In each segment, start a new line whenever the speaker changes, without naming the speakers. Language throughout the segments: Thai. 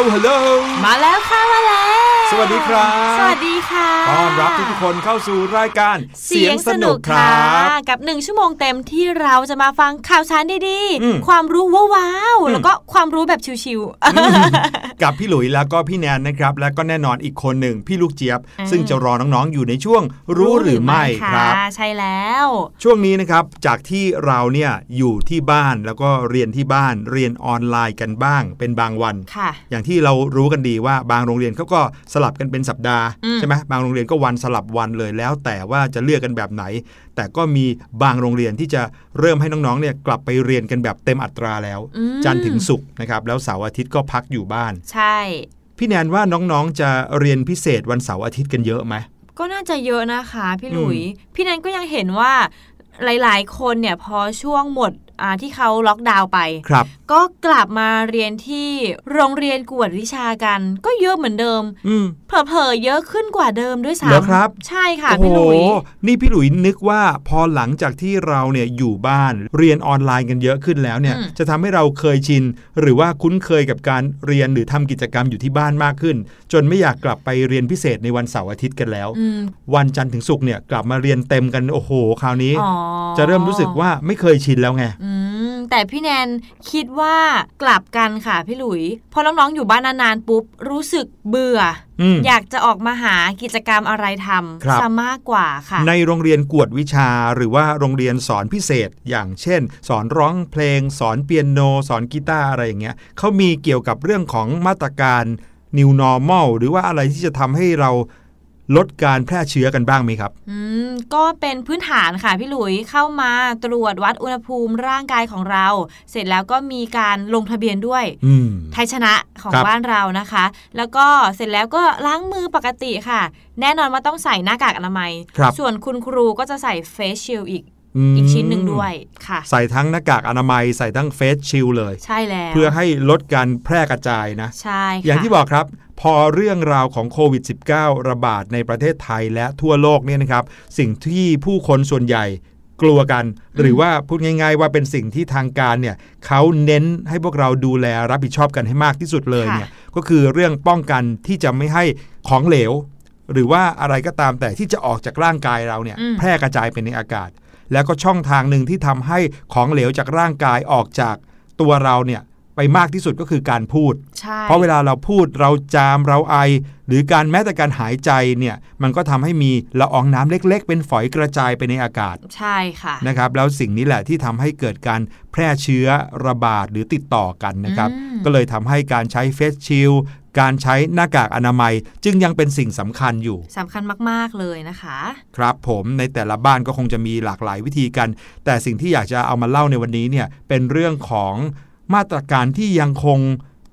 ฮัลโหลฮัลโหล
มาแล้วค่ะมาแล้ว
สวัสดีครับ
สวัสดีค่ะ
ต้อนรับทุกๆคนเข้าสู่รายการ
เสียงสนุกค่ะกับหนึ่งชั่วโมงเต็มที่เราจะมาฟังข่าวสารดี
อืม
ๆความรู้ว้าว
อืม
ๆแล้วก็ความรู้แบบชิว
กับพี่หลุยแล้วก็พี่แนนนะครับ และก็แน่นอนอีกคนหนึ่งพี่ลูกเจี๊ยบ
อืม
ซึ่งจะรอน้องๆอยู่ในช่วง
ๆ
รู้หรือไม่ครับะ
ใช่แล้ว
ช่วงนี้นะครับจากที่เราเนี่ยอยู่ที่บ้านแล้วก็เรียนที่บ้านเรียนออนไลน์กันบ้าง เป็นบางวัน
ค่ะ
อย่างที่เรารู้กันดีว่าบางโรงเรียนเขาก็สลับกันเป็นสัปดาห์
อืม
ใช่ไหมบางโรงเรียนก็วันสลับวันเลยแล้ว แต่ว่าจะเลือกกันแบบไหน แต่ก็มีบางโรงเรียนที่จะเริ่มให้น้องๆเนี่ยกลับไปเรียนกันแบบเต็มอัตราแล้ว
อืม
จันทร์ถึงศุกร์นะครับแล้วเสาร์อาทิตย์ก็พักอยู่บ้าน
ใช่
พี่แนนว่าน้องๆจะเรียนพิเศษวันเสาร์อาทิตย์กันเยอะไหม
ก็น่าจะเยอะนะคะ พี่หลุย พี่แนนก็ยังเห็นว่าหลาย ๆ คนเนี่ยพอช่วงหมดอ่า ที่เขาล็อกดาวน์ไป
ครับ
ก็กลับมาเรียนที่โรงเรียนกวดวิชากัน ก็เยอะเหมือนเดิม
อืม
เผลอๆเยอะขึ้นกว่าเดิมด้วยซ้ำ
เหรอครับ
ใช่ค่ะ
โอ้โห
พี่หลุย
นี่พี่หลุยนึกว่าพอหลังจากที่เราเนี่ยอยู่บ้านเรียนออนไลน์กันเยอะขึ้นแล้วเนี่ย
อืม
จะทำให้เราเคยชิน หรือว่าคุ้นเคยกับการเรียนหรือทำกิจกรรมอยู่ที่บ้านมากขึ้น จนไม่อยากกลับไปเรียนพิเศษในวันเสาร์อาทิตย์กันแล้ว
อืม
วันจันทร์ถึงศุกร์เนี่ยกลับมาเรียนเต็มกันโอ้โห คราวนี้
อ๋อ
จะเริ่มรู้สึกว่าไม่เคยชินแล้วไง
อืมแต่พี่แนนคิดว่ากลับกันค่ะพี่หลุยพอน้องๆอยู่บ้านนานๆปุ๊บรู้สึกเบื่ออ
ม
อยากจะออกมาหากิจกรรมอะไรท
ครับำ
ซะมากกว่าค่ะ
ในโรงเรียนกวดวิชาหรือว่าโรงเรียนสอนพิเศษ อย่างเช่น สอนร้องเพลง สอนเปียโน สอนกีตาร์อะไรอย่างเงี้ยเขามีเกี่ยวกับเรื่องของมาตรการ new normal หรือว่าอะไรที่จะทำให้เรา ลดการแพร่เชื้อกันบ้างไหมครับ
อืมก็เป็นพื้นฐานค่ะพี่หลุยเข้ามาตรวจวัดอุณหภูมิร่างกายของเรา เสร็จแล้วก็มีการลงทะเบียนด้วย
อืม
ไทยชนะของ
ครับ
บ้านเรานะคะ แล้วก็เสร็จแล้วก็ล้างมือปกติค่ะ แน่นอนว่าต้องใส่หน้ากากอนามัย
ครับ
ส่วนคุณครูก็จะใส่เฟสชิลอีก
ม
อีกชิ้นหนึ่งด้วยค่ะ
ใส่ทั้งหน้ากากอนามัยใส่ทั้งเฟสชิลเลย
ใช่แล้ว
เพื่อให้ลดการแพร่กระจายนะ
ใช่ค่ะ
อย่างที่บอกครับ พอเรื่องราวของโควิด -19 ระบาดในประเทศไทยและทั่วโลกเนี่ยนะครับ สิ่งที่ผู้คนส่วนใหญ่กลัวกัน หรือว่าพูดง่าย ๆ ว่าเป็นสิ่งที่ทางการเนี่ยเขาเน้นให้พวกเราดูแลรับผิดชอบกันให้มากที่สุดเลยเนี่ยก็คือเรื่องป้องกันที่จะไม่ให้ของเหลว หรือว่าอะไรก็ตามแต่ที่จะออกจากร่างกายเราเนี่ยแพร่กระจายไปในอากาศ แล้วก็ช่องทางหนึ่งที่ทำให้ของเหลวจากร่างกายออกจากตัวเราเนี่ย ไปมากที่สุดก็คือการพูด
ใช่
เพราะเวลาเราพูดเราจามเราไอ หรือการแม้แต่การหายใจเนี่ยมันก็ทำให้มีละอองน้ำเล็ก ๆ เป็นฝอยกระจายไปในอากาศ
ใช่ค่ะ
นะครับแล้วสิ่งนี้แหละที่ทำให้เกิดการแพร่เชื้อระบาดหรือติดต่อกันนะครับ
อืม
ก็เลยทำให้การใช้เฟสชิลการใช้หน้ากากอนามัยจึงยังเป็นสิ่งสำคัญอยู่
สำคัญมาก ๆ เลยนะคะ
ครับผมในแต่ละบ้านก็คงจะมีหลากหลายวิธีกัน แต่สิ่งที่อยากจะเอามาเล่าในวันนี้เนี่ยเป็นเรื่องของ มาตรการที่ยังคง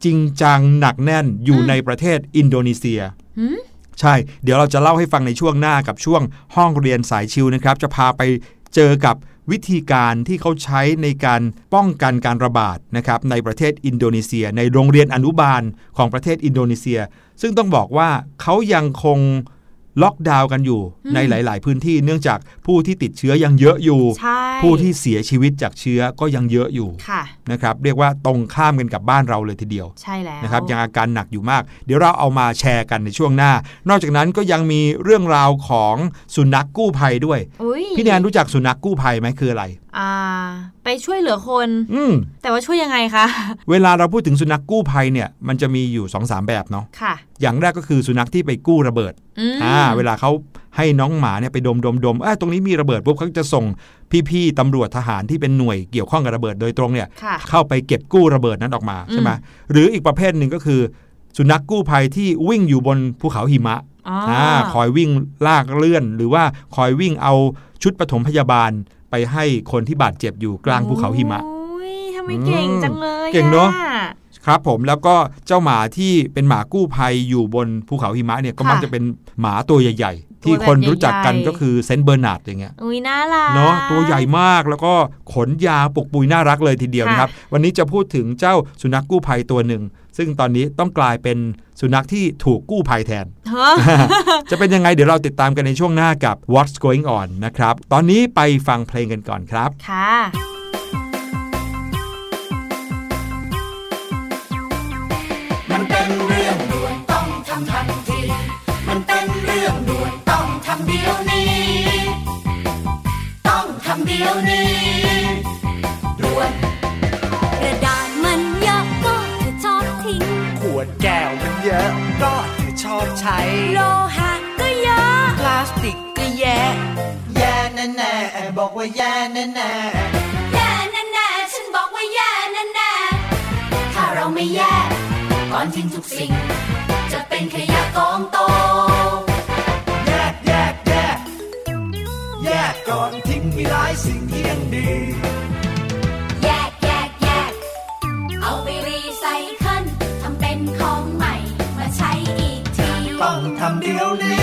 จริงจังหนักแน่นอยู่
อืม
ในประเทศอินโดนีเซีย
หืม
ใช่ เดี๋ยวเราจะเล่าให้ฟังในช่วงหน้ากับช่วงห้องเรียนสายชิวนะครับ จะพาไปเจอกับวิธีการที่เขาใช้ในการป้องกันการระบาดนะครับในประเทศอินโดนีเซีย ในโรงเรียนอนุบาลของประเทศอินโดนีเซีย ซึ่งต้องบอกว่าเขายังคง ล็อกดาวน์กันอยู่
อืม
ในหลาย ๆ พื้นที่เนื่องจากผู้ที่ติดเชื้อยังเยอะอยู่
ใช่
ผู้ที่เสียชีวิตจากเชื้อก็ยังเยอะอยู่
ค่ะ
นะครับเรียกว่าตรงข้ามกันกับบ้านเราเลยทีเดียว
ใช่แล้ว
นะครับยังอาการหนักอยู่มาก เดี๋ยวเราเอามาแชร์กันในช่วงหน้า นอกจากนั้นก็ยังมีเรื่องราวของสุนัขกู้ภัยด้วย
อุ้ย
พี่แนนรู้จักสุนัขกู้ภัยไหมคืออะไร
อ่า ไปช่วยเหลือคน
อืม
แต่ว่าช่วยยังไงคะ
เวลาเราพูดถึงสุนัขกู้ภัยเนี่ย มันจะมีอยู่2อสามแบบเนาะ
ค่ะ
อย่างแรกก็คือสุนัขที่ไปกู้ระเบิด
อืม
อ่าเวลาเขาให้น้องหมาเนี่ยไปดมดมดมเอ้ยตรงนี้มีระเบิดปุ๊บเขาจะส่งพี่ๆตำรวจทหารที่เป็นหน่วยเกี่ยวข้องกับระเบิดโดยตรงเนี่ย
ค่ะ
เข้าไปเก็บกู้ระเบิดนั้นออกมาใช่ไหมหรืออีกประเภทหนึ่งก็คือ สุนัขกู้ภัยที่วิ่งอยู่บนภูเขาหิมะ
อ๋อ
อ่าคอยวิ่งลากเลื่อน หรือว่าคอยวิ่งเอาชุดปฐมพยาบาล ไปให้คนที่บาดเจ็บอยู่กลางภูเขาหิมะ
โอ้ยทำไมเก่งจังเลย
เก่งเนอะ
อ
ครับผมแล้วก็เจ้าหมาที่เป็นหมากู้ภัยอยู่บนภูเขาหิมะเนี่ยก็มักจะเป็นหมาตัวใหญ่ ๆ ที่คนรู้จักกันก็คือเซนต์เบอร์นาร์ดอย่างเงี้ย
อุ้ยน่ารัก
เนาะตัวใหญ่มากแล้วก็ขนยาวปกปุยน่ารักเลยทีเดียว
ค่ะ
นะครับ วันนี้จะพูดถึงเจ้าสุนัขกู้ภัยตัวหนึ่ง ซึ่งตอนนี้ต้องกลายเป็นสุนัขที่ถูกกู้ภัยแทน จะเป็นยังไงเดี๋ยวเราติดตามกันในช่วงหน้ากับ What's Going On นะครับ ตอนนี้ไปฟังเพลงกันก่อนครับ
ค่ะ
มันเวด
แก้วมันเยอะ ก็ถือชอบใช้
โลหะก็เยอะ
พลาสติกก็แย่แย่แน่แน่บอกว่าแย่แน่แน่
แย่แน่แน่ฉันบอกว่าแย่แน่แน่
ถ้าเราไม่แย่ก่อนทิ้งทุกสิ่ง จะเป็นขยะกองโต
แยกแยกแยกแยกก่อนทิ้งมีหลายสิ่งที่ยังดี
I'm the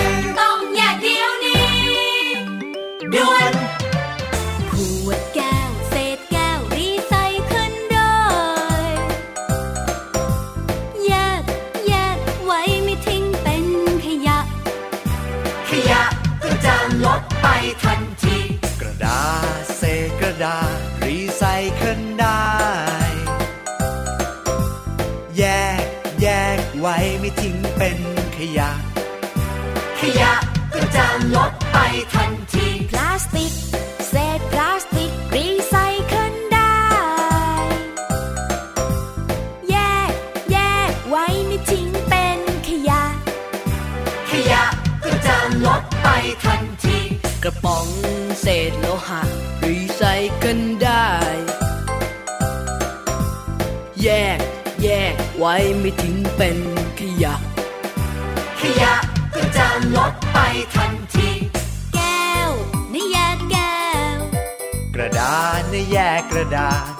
ไม่ทิ้
งเป็
นขยะ
ขยะก็จะลดไปทันที
แก้วใน
แยกแก้ว
ก
ระดา
ษ
ใน
แย
ก
ก
ระ
ดา
ษ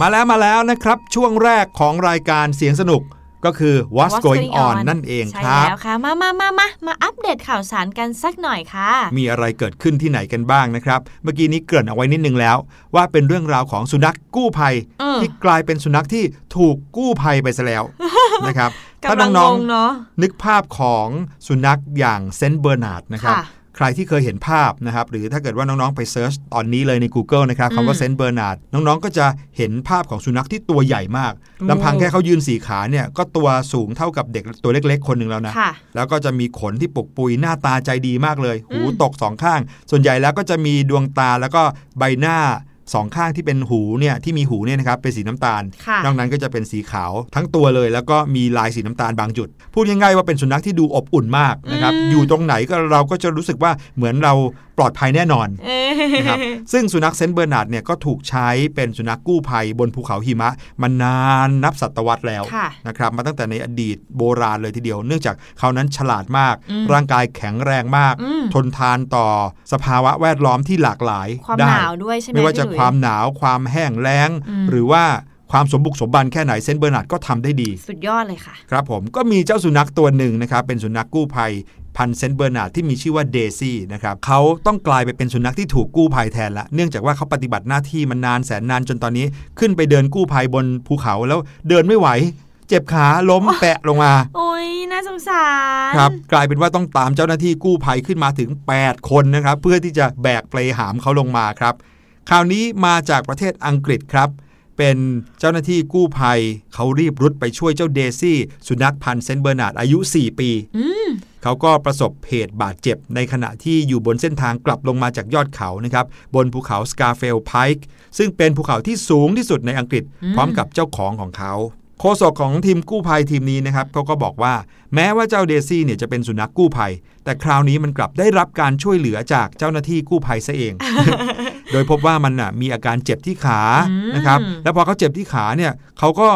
มาแล้วมาแล้วนะครับ ช่วงแรกของรายการเสียงสนุกก็คือ What's,
What's
Going
Going
On
On
นั่นเอง
ใช่
ครับ
แล้วค่ะ มามามามามาอัปเดตข่าวสารกันสักหน่อยค่ะ
มีอะไรเกิดขึ้นที่ไหนกันบ้างนะครับ เมื่อกี้นี้เกริ่นเอาไว้นิดนึงแล้ว ว่าเป็นเรื่องราวของสุนัขกู้ภัย
อืม
ที่กลายเป็นสุนัขที่ถูกกู้ภัยไปซะแล้วนะครับถ้ากำ
ลัง
น้อง
งงเนาะ
ๆนึกภาพของสุนัขอย่างเซนต์เบอร์นาร์ดนะครับ
ค่ะ
ใครที่เคยเห็นภาพนะครับหรือถ้าเกิดว่าน้องๆไป search ตอนนี้เลยใน Google นะครับ
อืม
คำว่าเซนต์เบอร์นาร์ดน้องๆ ก็จะเห็นภาพของสุนัขที่ตัวใหญ่มาก
โอ้
ลำพังแค่เขายืนสี่ขาเนี่ยก็ตัวสูงเท่ากับเด็กตัวเล็ก ๆ คนหนึ่งแล้วนะ
ค่ะ
แล้วก็จะมีขนที่ปกปุยหน้าตาใจดีมากเลย หู
อืม
ตกสองข้าง ส่วนใหญ่แล้วก็จะมีดวงตาแล้วก็ใบหน้า สองข้างที่เป็นหูเนี่ยที่มีหูเนี่ยนะครับเป็นสีน้ำตาล
ค่ะ
นอกนั้นก็จะเป็นสีขาวทั้งตัวเลย แล้วก็มีลายสีน้ำตาลบางจุด พูดง่ายๆว่าเป็นสุนัขที่ดูอบอุ่นมากนะครับ
อืม
อยู่ตรงไหนก็เราก็จะรู้สึกว่าเหมือนเราปลอดภัยแน่นอน
เอ๊ะ
นะครับซึ่งสุนัขเซนต์เบอร์นาร์ดเนี่ยก็ถูกใช้เป็นสุนัขกู้ภัยบนภูเขาหิมะมานานนับศตวรรษแล้ว
ค่ะ
นะครับมาตั้งแต่ในอดีตโบราณเลยทีเดียว เนื่องจากเขานั้นฉลาดมาก
อืม
ร่างกายแข็งแรงมาก
อืม
ทนทานต่อสภาวะแวดล้อมที่หลากหลาย
ความ
ได้
หนาวด้วยใช่ไหม
ไม่ว่าจะ
พี่หลุย
ความหนาว ความแห้งแล้ง
อืม
หรือว่าความสมบุกสมบันแค่ไหนเซนต์เบอร์นาร์ดก็ทำได้ดี
สุดยอดเลยค่ะ
ครับผมก็มีเจ้าสุนัขตัวหนึ่งนะครับ เป็นสุนัขกู้ภัยพันธุ์เซนต์เบอร์นาร์ดที่มีชื่อว่าเดซี่นะครับเขาต้องกลายไปเป็นสุนัขที่ถูกกู้ภัยแทนละ เนื่องจากว่าเขาปฏิบัติหน้าที่มันนานแสนนานจนตอนนี้ ขึ้นไปเดินกู้ภัยบนภูเขาแล้วเดินไม่ไหว เจ็บขาล้มแปะลงมา
โอ้ยน่าสงสาร
ครับกลายเป็นว่าต้องตามเจ้าหน้าที่กู้ภัยขึ้นมาถึง 8 คนนะครับเพื่อที่จะแบกเปลหามเขาลงมาครับ คราวนี้มาจากประเทศอังกฤษครับ เป็นเจ้าหน้าที่กู้ภัย เขารีบรุดไปช่วยเจ้าเดซี่ สุนัขพันธุ์เซนต์เบอร์นาร์ดอายุ 4 ปี
อืม
เขาก็ประสบเหตุบาดเจ็บในขณะที่อยู่บนเส้นทางกลับลงมาจากยอดเขานะครับ บนภูเขาสกาเฟลไพค์ซึ่งเป็นภูเขาที่สูงที่สุดในอังกฤษ
อืม
พร้อมกับเจ้าของของเขา โฆษกของทีมกู้ภัยทีมนี้นะครับเขาก็บอกว่า แม้ว่าเจ้าเดซี่เนี่ยจะเป็นสุนัขกู้ภัย แต่คราวนี้มันกลับได้รับการช่วยเหลือจากเจ้าหน้าที่กู้ภัยซะเอง โดยพบว่ามันน่ะมีอาการเจ็บที่ขา
อืม
นะครับแล้วพอเขาเจ็บที่ขาเนี่ยเขาก็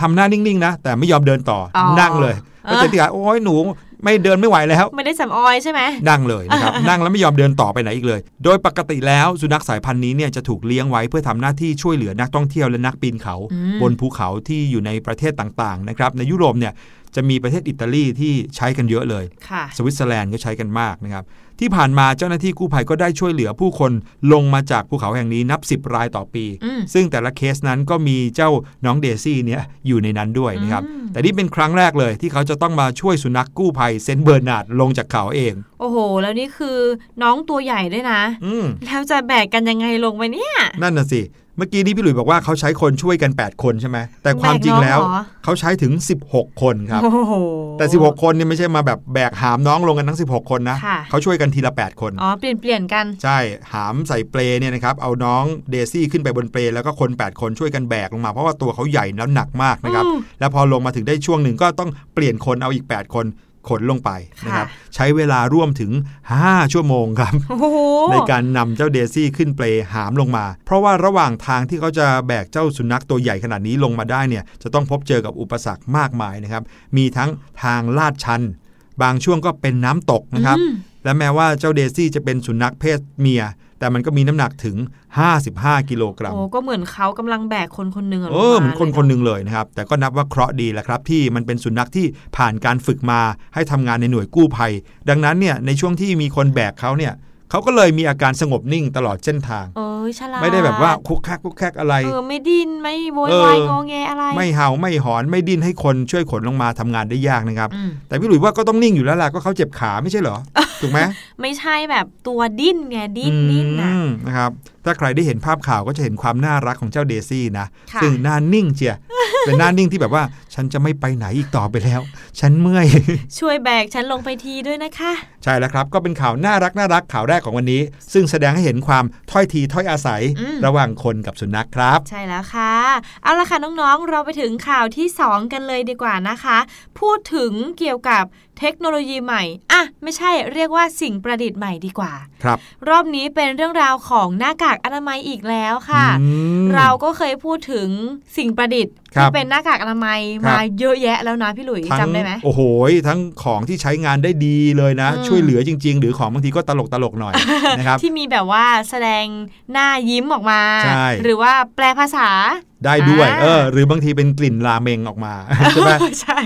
ทำหน้านิ่งๆนะแต่ไม่ยอมเดินต่ออ
อ
นั่งเลยก็เจ็บที่ขาโอ้ยหนู ไม่เดินไม่ไหวแล้ว
ไม่ได้สำออยใช่ไหม
นั่งเลยนะครับนั่งแล้วไม่ยอมเดินต่อไปไหนอีกเลย โดยปกติแล้วสุนัขสายพันธุ์นี้เนี่ยจะถูกเลี้ยงไว้เพื่อทำหน้าที่ช่วยเหลือนักท่องเที่ยวและนักปีนเขา
อืม
บนภูเขาที่อยู่ในประเทศต่างๆนะครับในยุโรปเนี่ยจะมีประเทศอิตาลีที่ใช้กันเยอะเลย
ค่ะ
สวิตเซอร์แลนด์ก็ใช้กันมากนะครับ ที่ผ่านมาเจ้าหน้าที่กู้ภัยก็ได้ช่วยเหลือผู้คนลงมาจากภูเขาแห่งนี้นับ 10 รายต่อปี
อืม
ซึ่งแต่ละเคสนั้นก็มีเจ้าน้องเดซี่เนี่ยอยู่ในนั้นด้วยนะครับ
อืม
แต่นี่เป็นครั้งแรกเลยที่เขาจะต้องมาช่วยสุนัขกู้ภัยเซนต์เบอร์นาร์ดลงจากเขาเอง
โอ้โห แล้วนี่คือน้องตัวใหญ่ด้วยนะ
อืม
แล้วจะแบกกันยังไงลงไปเนี่ย
นั่นน่ะสิ เมื่อกี้นี้พี่หลุยบอกว่าเขาใช้คนช่วยกัน 8 คนใช่ไหมแต่ความจริงแล้ว
แบกน้องเหรอ
เขาใช้ถึง 16 คนครับ
โอ้โห
แต่ 16 คนเนี่ยไม่ใช่มาแบบแบกหามน้องลงกันทั้ง 16 คนนะ
ค่ะ
เขาช่วยกันทีละ 8 คน
อ๋อเปลี่ยนเปลี่ยนกัน
ใช่หามใส่เปลเนี่ยนะครับเอาน้องเดซี่ขึ้นไปบนเปลแล้วก็คน 8 คนช่วยกันแบกลงมาเพราะว่าตัวเขาใหญ่แล้วหนักมากนะครับ
อืม
แล้วพอลงมาถึงได้ช่วงหนึ่งก็ต้องเปลี่ยนคนเอาอีก 8 คน ขนลงไปนะครับ
ค่ะ
ใช้เวลาร่วมถึง 5 ชั่วโมงครับ
โอ้โห
ในการนำเจ้าเดซี่ขึ้นเปลหามลงมา เพราะว่าระหว่างทางที่เขาจะแบกเจ้าสุนัขตัวใหญ่ขนาดนี้ลงมาได้เนี่ยจะต้องพบเจอกับอุปสรรคมากมายนะครับ มีทั้งทางลาดชัน บางช่วงก็เป็นน้ำตกนะครับ
อืม
และแม้ว่าเจ้าเดซี่จะเป็นสุนัขเพศเมีย แต่มันก็มีน้ำหนักถึง 55 กิโลกรัม
โอ้ก็เหมือนเขากำลังแบกคนคนหนึ่งะ
เอ
ลง
อ
มา
เหมือนคน
ลย
คนหนึ่งเลยนะครับ แต่ก็นับว่าเคราะห์ดีแหละครับ ที่มันเป็นสุนัขที่ผ่านการฝึกมาให้ทำงานในหน่วยกู้ภัย ดังนั้นเนี่ยในช่วงที่มีคนแบกเขาเนี่ย เขาก็เลยมีอาการสงบนิ่งตลอดเส้นทาง
เออฉลาด
ไม่ได้แบบว่าคุกคักคุกคักอะไร
เออไม่ดิ้นไม่โวยวาย
เออ
งอแงอะไร
ไม่เห่าไม่หอนไม่ดิ้นให้คนช่วยขนลงมาทำงานได้ยากนะครับ
อืม
แต่พี่หลุยว่าก็ต้องนิ่งอยู่แล้วล่ะก็เขาเจ็บขาไม่ใช่เหรอ ถูกไหม
ไม่ใช่แบบตัวดิ้นไงดิ้นดิ้นนะ
อืมนะครับ ถ้าใครได้เห็นภาพข่าวก็จะเห็นความน่ารักของเจ้าเดซี่นะ
ค่ะ
ซึ่งหน้านิ่งเจียเป็นหน้านิ่งที่แบบว่า ฉันจะไม่ไปไหนอีกต่อไปแล้ว ฉันเมื่อย
ช่วยแบกฉันลงไปทีด้วยนะคะ
ใช่แล้วครับ ก็เป็นข่าวน่ารักน่ารักข่าวแรกของวันนี้ ซึ่งแสดงให้เห็นความถ้อยทีถ้อยอาศัย
อืม
ระหว่างคนกับสุนัขครับ
ใช่แล้วค่ะ เอาละค่ะน้องๆ เราไปถึงข่าวที่ 2 กันเลยดีกว่านะคะ พูดถึงเกี่ยวกับเทคโนโลยีใหม่อะไม่ใช่เรียกว่าสิ่งประดิษฐ์ใหม่ดีกว่า
ครับ
รอบนี้เป็นเรื่องราวของหน้ากากอนามัยอีกแล้วค่ะ
อืม
เราก็เคยพูดถึงสิ่งประดิษฐ์
ครับ
ที่เป็นหน้ากากอนามัย
ครับ
มาเยอะแยะแล้วนะพี่หลุย
ทั้ง
จำได้ไหม
โอ้โหทั้งของที่ใช้งานได้ดีเลยนะ
อืม
ช่วยเหลือจริง ๆ หรือของบางทีก็ตลกตลกๆหน่อยนะครับ
ที่มีแบบว่าแสดงหน้ายิ้มออกมา
ใช่
หรือว่าแปลภาษา
ได้ด้วย
อ่า
เออหรือบางทีเป็นกลิ่นราเมงออกมาใช่ไหม
ใช่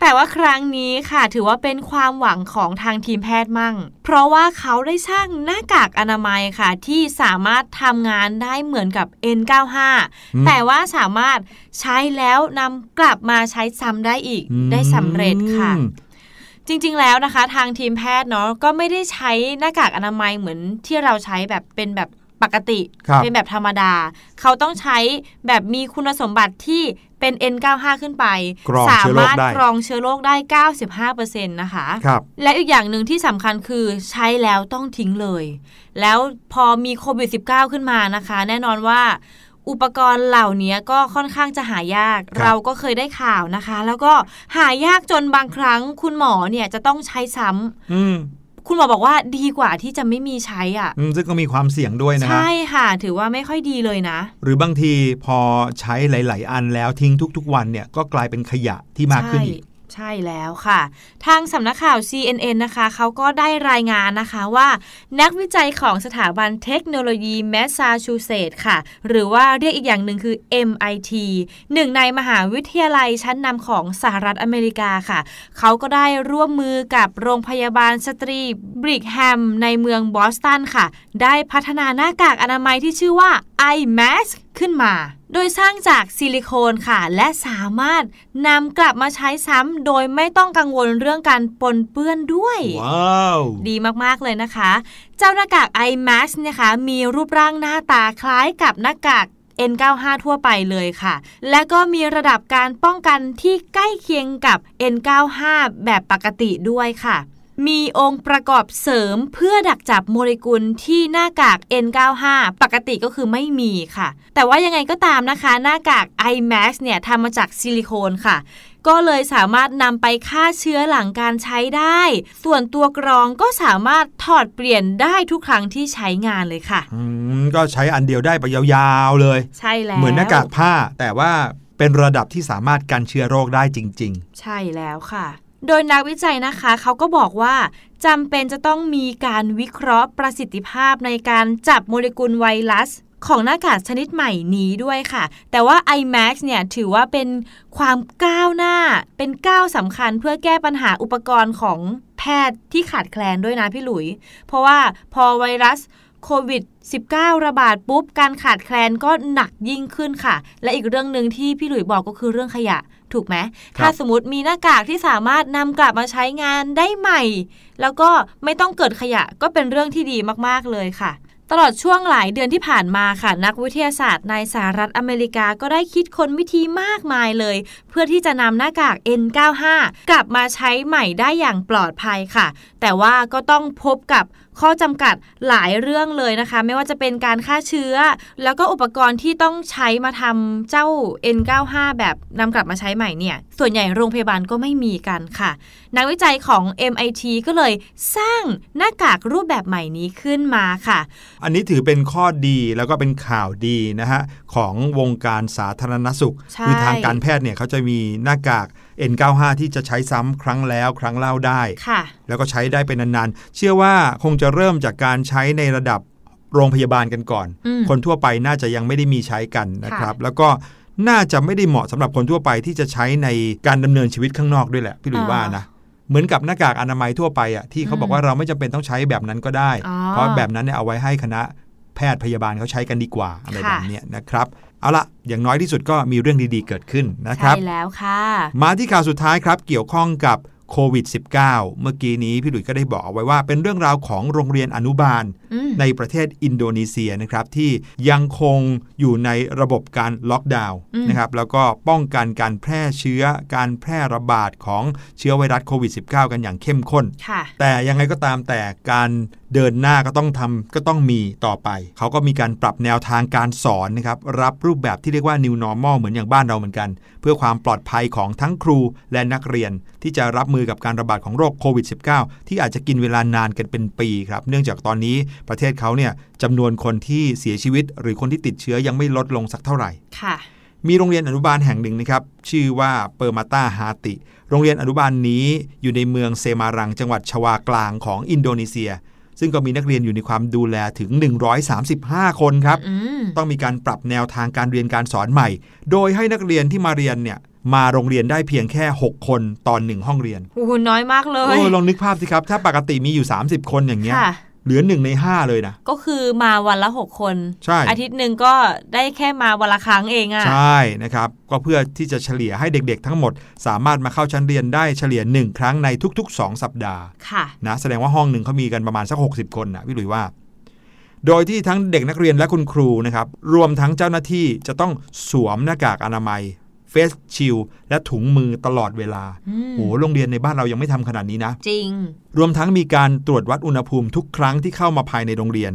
แต่ว่าครั้งนี้ค่ะถือว่าเป็นความหวังของทางทีมแพทย์มั่ง เพราะว่าเขาได้สร้างหน้ากากอนามัยค่ะ ที่สามารถทำงานได้เหมือนกับ N95
อืม
แต่ว่าสามารถใช้แล้วนำกลับมาใช้ซ้ำได้อีกได้สำเร็จค่ะ
อืม
จริงๆ แล้วนะคะ ทางทีมแพทย์เนาะก็ไม่ได้ใช้หน้ากากอนามัยเหมือนที่เราใช้แบบเป็นแบบปกติ
ครับ
เป็นแบบธรรมดา เขาต้องใช้แบบมีคุณสมบัติที่เป็น N95 ขึ้นไป
กรอง
สา
เชื้อโรค
มารถ
ได้
กรองเชื้อโรคได้ 95%นะคะ
ครับ
และอีกอย่างหนึ่งที่สำคัญคือใช้แล้วต้องทิ้งเลย แล้วพอมีโควิด -19 ขึ้นมานะคะ แน่นอนว่าอุปกรณ์เหล่านี้ก็ค่อนข้างจะหายาก
ครับ
เราก็เคยได้ข่าวนะคะ แล้วก็หายากจนบางครั้งคุณหมอเนี่ยจะต้องใช้ซ้ำ
อืม
คุณหมอบอกว่าดีกว่าที่จะไม่มีใช้อะ
อืมซึ่งก็มีความเสี่ยงด้วยนะฮะ
ใช่ค่ะ ถือว่าไม่ค่อยดีเลยนะ
หรือบางทีพอใช้หลาย ๆ อันแล้วทิ้งทุก ๆ วันเนี่ยก็กลายเป็นขยะที่มากขึ้นอีก
ใช่แล้วค่ะ ทางสำนักข่าว CNN นะคะเขาก็ได้รายงานนะคะว่า นักวิจัยของสถาบันเทคโนโลยีแมสซาชูเซตส์ค่ะ หรือว่าเรียกอีกอย่างหนึ่งคือ MIT หนึ่งในมหาวิทยาลัยชั้นนำของสหรัฐอเมริกาค่ะ เขาก็ได้ร่วมมือกับโรงพยาบาลสตรีบริกแฮมในเมืองบอสตันค่ะ ได้พัฒนาหน้ากากอนามัยที่ชื่อว่า iMask ขึ้นมา โดยสร้างจากซิลิโคนค่ะ และสามารถนำกลับมาใช้ซ้ำโดยไม่ต้องกังวลเรื่องการปนเปื้อนด้วย
ว้าว
ดีมากๆเลยนะคะ เจ้าหน้ากาก iMask เนะคะ มีรูปร่างหน้าตาคล้ายกับหน้ากาก N95 ทั่วไปเลยค่ะ และก็มีระดับการป้องกันที่ใกล้เคียงกับ N95 แบบปกติด้วยค่ะ มีองค์ประกอบเสริมเพื่อดักจับโมเลกุลที่หน้ากาก N95 ปกติก็คือไม่มีค่ะ แต่ว่ายังไงก็ตามนะคะ หน้ากาก iMask เนี่ยทำมาจากซิลิโคนค่ะ ก็เลยสามารถนำไปฆ่าเชื้อหลังการใช้ได้ ส่วนตัวกรองก็สามารถถอดเปลี่ยนได้ทุกครั้งที่ใช้งานเลยค่ะ
อืมก็ใช้อันเดียวได้ไปยาวๆเลย
ใช่แล้ว
เหมือนหน้ากากผ้าแต่ว่าเป็นระดับที่สามารถกันเชื้อโรคได้จริง
ใช่แล้วค่ะ โดยนักวิจัยนะคะเขาก็บอกว่าจำเป็นจะต้องมีการวิเคราะห์ประสิทธิภาพในการจับโมเลกุลไวรัสของหน้ากากชนิดใหม่นี้ด้วยค่ะ แต่ว่า iMax เนี่ยถือว่าเป็นความก้าวหน้า เป็นก้าวสำคัญเพื่อแก้ปัญหาอุปกรณ์ของแพทย์ที่ขาดแคลนด้วยนะพี่หลุย เพราะว่าพอไวรัสโควิด -19 ระบาดปุ๊บ การขาดแคลนก็หนักยิ่งขึ้นค่ะ และอีกเรื่องหนึ่งที่พี่หลุยบอกก็คือเรื่องขยะ ถูกไหม
ครับ
ถ้าสมมติมีหน้ากากที่สามารถนำกลับมาใช้งานได้ใหม่ แล้วก็ไม่ต้องเกิดขยะก็เป็นเรื่องที่ดีมากๆเลยค่ะตลอดช่วงหลายเดือนที่ผ่านมาค่ะ นักวิทยาศาสตร์ในสหรัฐอเมริกาก็ได้คิดค้นวิธีมากมายเลย เพื่อที่จะนำหน้ากาก N95 กลับมาใช้ใหม่ได้อย่างปลอดภัยค่ะ แต่ว่าก็ต้องพบกับ ข้อจำกัดหลายเรื่องเลยนะคะ ไม่ว่าจะเป็นการฆ่าเชื้อ แล้วก็อุปกรณ์ที่ต้องใช้มาทำเจ้า N95 แบบนำกลับมาใช้ใหม่เนี่ย ส่วนใหญ่โรงพยาบาลก็ไม่มีกันค่ะ นักวิจัยของ MIT ก็เลยสร้างหน้ากากรูปแบบใหม่นี้ขึ้นมาค่ะ
ๆอันนี้ถือเป็นข้อดีแล้วก็เป็นข่าวดีนะฮะ ของวงการสาธารณสุข
ใช่
คืทางการแพทย์เนี่ยเขาจะมีหน้ากาก N95 ที่จะใช้ซ้ำครั้งแล้วครั้งเล่าได้
ค่ะ
แล้วก็ใช้ได้เป็นนานๆ เชื่อว่าคงจะเริ่มจากการใช้ในระดับโรงพยาบาลกันก่อน
อืม
คนทั่วไปน่าจะยังไม่ได้มีใช้กันนะครับ แล้วก็ น่าจะไม่ได้เหมาะสำหรับคนทั่วไปที่จะใช้ในการดำเนินชีวิตข้างนอกด้วยแหละพี่หลุย
อ่า
ว่านะเหมือนกับหน้ากากอนามัยทั่วไปอะที่เขาบอกว่าเราไม่จำเป็นต้องใช้แบบนั้นก็ได้
อ๋อ
เพราะแบบนั้นเนี่ยเอาไว้ให้คณะแพทย์พยาบาลเขาใช้กันดีกว่าอะไร
ค่ะ
แบบเนี้ยนะครับเอาละอย่างน้อยที่สุดก็มีเรื่องดีๆเกิดขึ้นนะครับ
ใช่แล้วค่ะ
มาที่ข่าวสุดท้ายครับเกี่ยวข้องกับโควิด -19 เมื่อกี้นี้พี่หลุยส์ก็ได้บอกเอาไว้ว่าเป็นเรื่องราวของโรงเรียนอนุบาล
อือืม
ในประเทศอินโดนีเซียนะครับที่ยังคงอยู่ในระบบการล็อกดาวน์
อืม
นะครับแล้วก็ป้องกันการแพร่เชื้อการแพร่ระบาดของเชื้อไวรัสโควิด -19 กันอย่างเข้มข้น
ค่ะ
แต่ยังไงก็ตามแต่การเดินหน้าก็ต้องทำก็ต้องมีต่อไป เขาก็มีการปรับแนวทางการสอนนะครับรับรูปแบบที่เรียกว่า new normal เหมือนอย่างบ้านเราเหมือนกัน เพื่อความปลอดภัยของทั้งครูและนักเรียน ที่จะรับมือกับการระบาดของโรคโควิด -19 ที่อาจจะกินเวลานานกันเป็นปีครับ เนื่องจากตอนนี้ประเทศเขาเนี่ยจำนวนคนที่เสียชีวิต หรือคนที่ติดเชื้อยังไม่ลดลงสักเท่าไหร่
ค่ะ
มีโรงเรียนอนุบาลแห่งหนึ่งนะครับ ชื่อว่าเปอร์มาตาฮาติ โรงเรียนอนุบาลนี้อยู่ในเมืองเซมารัง จังหวัดชวากลางของอินโดนีเซีย ซึ่งก็มีนักเรียนอยู่ในความดูแลถึง 135 คนครับ
อืม
ต้องมีการปรับแนวทางการเรียนการสอนใหม่ โดยให้นักเรียนที่มาเรียนเนี่ยมาโรงเรียนได้เพียงแค่ 6 คนตอนหนึ่งห้องเรียน
โอ้โหน้อยมากเลย
โอ้ลองนึกภาพสิครับ ถ้าปกติมีอยู่ 30 คนอย่างเงี้ย
ค่ะ
เหลือหนึ่งใน5เลยนะ
ก็คือมาวันละหกคน
ใช่
อาทิตย์หนึ่งก็ได้แค่มาวันละครั้งเองอะ
ใช่นะครับ ก็เพื่อที่จะเฉลี่ยให้เด็กๆ ทั้งหมด สามารถมาเข้าชั้นเรียนได้เฉลี่ย1ครั้งในทุก ๆ 2 สัปดาห์
ค่ะ
นะ แสดงว่าห้องหนึ่งเขามีกันประมาณสัก 60 คนนะพี่หลุยว่า โดยที่ทั้งเด็กนักเรียนและคุณครูนะครับ รวมทั้งเจ้าหน้าที่จะต้องสวมหน้ากากอนามัยเฟ สชิลและถุงมือตลอดเวลา
อืม
โอ้โหโรงเรียนในบ้านเรายังไม่ทำขนาดนี้นะ
จริง
รวมทั้งมีการตรวจวัดอุณหภูมิทุกครั้งที่เข้ามาภายในโรงเรียน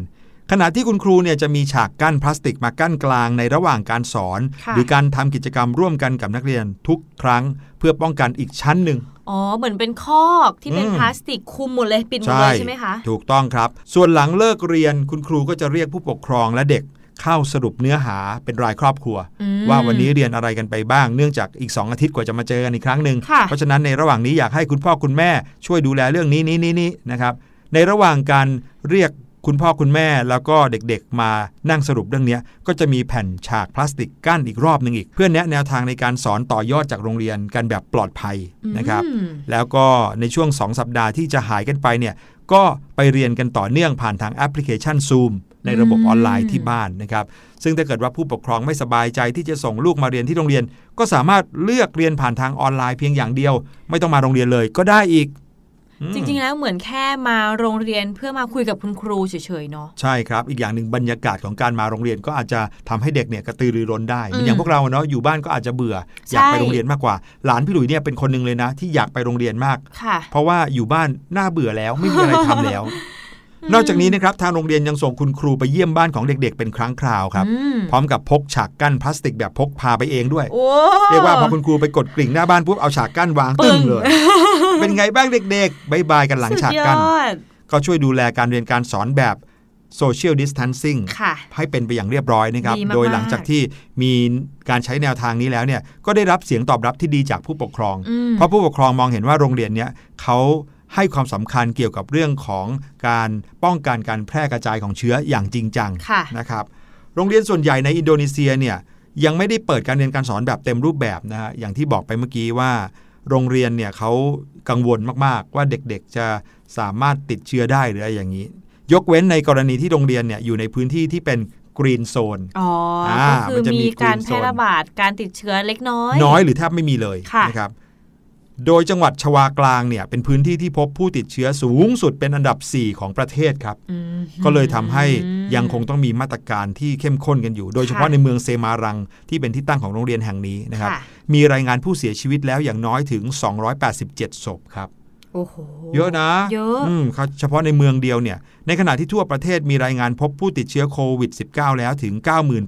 ขณะที่คุณครูเนี่ยจะมีฉากกั้นพลาสติกมากั้นกลางในระหว่างการสอน
ค่ะ
หรือการทำกิจกรรมร่วมกันกับนักเรียนทุกครั้งเพื่อป้องกันอีกชั้นหนึ่ง
อ๋อ เหมือนเป็นคอกที่เป็น
อืม
พลาสติกคลุมหมดเลยปิดหมดเลยใช่ไหมคะ
ถูกต้องครับ ส่วนหลังเลิกเรียนคุณครูก็จะเรียกผู้ปกครองและเด็ก เข้าสรุปเนื้อหาเป็นรายครอบครัว
อืม
ว่าวันนี้เรียนอะไรกันไปบ้างเนื่องจากอีก 2 อาทิตย์กว่าจะมาเจอกันอีกครั้งหนึ่ง
ค่ะ
เพราะฉะนั้นในระหว่างนี้อยากให้คุณพ่อคุณแม่ช่วยดูแลเรื่องนี้นี้นี้นี้นะครับในระหว่างการเรียกคุณพ่อคุณแม่แล้วก็เด็กๆมานั่งสรุปเรื่องเนี้ยก็จะมีแผ่นฉากพลาสติกกั้นอีกรอบหนึ่งอีก เพื่อแนะแนวทางในการสอนต่อยอดจากโรงเรียนกันแบบปลอดภัยนะครับ
อืม
แล้วก็ในช่วง 2 สัปดาห์ที่จะหายกันไปเนี่ยก็ไปเรียนกันต่อเนื่องผ่านทางแอปพลิเคชัน Zoom ในระบบ
อืม
ออนไลน์ที่บ้านนะครับ ซึ่งถ้าเกิดว่าผู้ปกครองไม่สบายใจที่จะส่งลูกมาเรียนที่โรงเรียน ก็สามารถเลือกเรียนผ่านทางออนไลน์เพียงอย่างเดียว ไม่ต้องมาโรงเรียนเลยก็ได้อีกอืม
จริง ๆ แล้วเหมือนแค่มาโรงเรียนเพื่อมาคุยกับคุณครูเฉยๆเนาะ
ใช่ครับ อีกอย่างหนึ่งบรรยากาศของการมาโรงเรียนก็อาจจะทำให้เด็กเนี่ยกระตือรือร้นได้เหมือนอย่าง
อืม
พวกเราเนาะอยู่บ้านก็อาจจะเบื่อ
ใช่
อยากไปโรงเรียนมากกว่า หลานพี่หลุยเนี่ยเป็นคนหนึ่งเลยนะ ที่อยากไปโรงเรียนมาก
ค่ะ
เพราะว่าอยู่บ้านน่าเบื่อแล้วไม่มีอะไรทำแล้ว นอกจากนี้นะครับทางโรงเรียนยังส่งคุณครูไปเยี่ยมบ้านของเด็กๆ เป็นครั้งคราวครับ
อืม
พร้อมกับพกฉากกั้นพลาสติกแบบพกพาไปเองด้วย
โอ้
เรียกว่าพอคุณครูไปกดกริ่งหน้าบ้านปุ๊บเอาฉากกั้นวาง
ปึ้
ตึ้
ง
งเลย เป็นไงบ้างเด็กๆบายบายกันหลังฉากกั้น
สุดยอด
ก็ช่วยดูแลการเรียนการสอนแบบ social distancing
ค่ะ
ให้เป็นไปอย่างเรียบร้อยนะครับ
ดีมากๆ
โดยหลังจากที่มีการใช้แนวทางนี้แล้วเนี่ยก็ได้รับเสียงตอบรับที่ดีจากผู้ปกครอง
อืม
เพราะผู้ปกครองมองเห็นว่าโรงเรียนเนี้ยเขา ให้ความสำคัญเกี่ยวกับเรื่องของการป้องกันการแพร่กระจายของเชื้ออย่างจริงจัง
ค่ะ
นะครับ โรงเรียนส่วนใหญ่ในอินโดนีเซียเนี่ยยังไม่ได้เปิดการเรียนการสอนแบบเต็มรูปแบบนะฮะอย่างที่บอกไปเมื่อกี้ว่า โรงเรียนเนี่ยเขากังวลมากๆ ว่าเด็กๆจะสามารถติดเชื้อได้หรืออะไรอย่างนี้ ยกเว้นในกรณีที่โรงเรียนเนี่ยอยู่ในพื้นที่ที่เป็นกรีนโซน
อ๋ออาก็คื
มั
อน
จะมี
มีการ
green
แพร่
zone
ระบาดการติดเชื้อเล็กน้อย
น้อยหรือแทบไม่มีเลย
ค่ะ
นะครับ โดยจังหวัดชวากลางเนี่ยเป็นพื้นที่ที่พบผู้ติดเชื้อสูงสุดเป็นอันดับ 4 ของประเทศครับ
อืม
ก็เลยทำให้ยังคงต้องมีมาตรการที่เข้มข้นกันอยู่ โดยเฉพาะ
ค่ะ
ในเมืองเซมารังที่เป็นที่ตั้งของโรงเรียนแห่งนี้นะครับ
ค่ะ
มีรายงานผู้เสียชีวิตแล้วอย่างน้อยถึง 287 ศพครับ
โอ้โห
เยอะนะ
เยอะ
มครับเฉพาะในเมืองเดียวเนี่ย ในขณะที่ทั่วประเทศมีรายงานพบผู้ติดเชื้อโควิด -19 แล้วถึง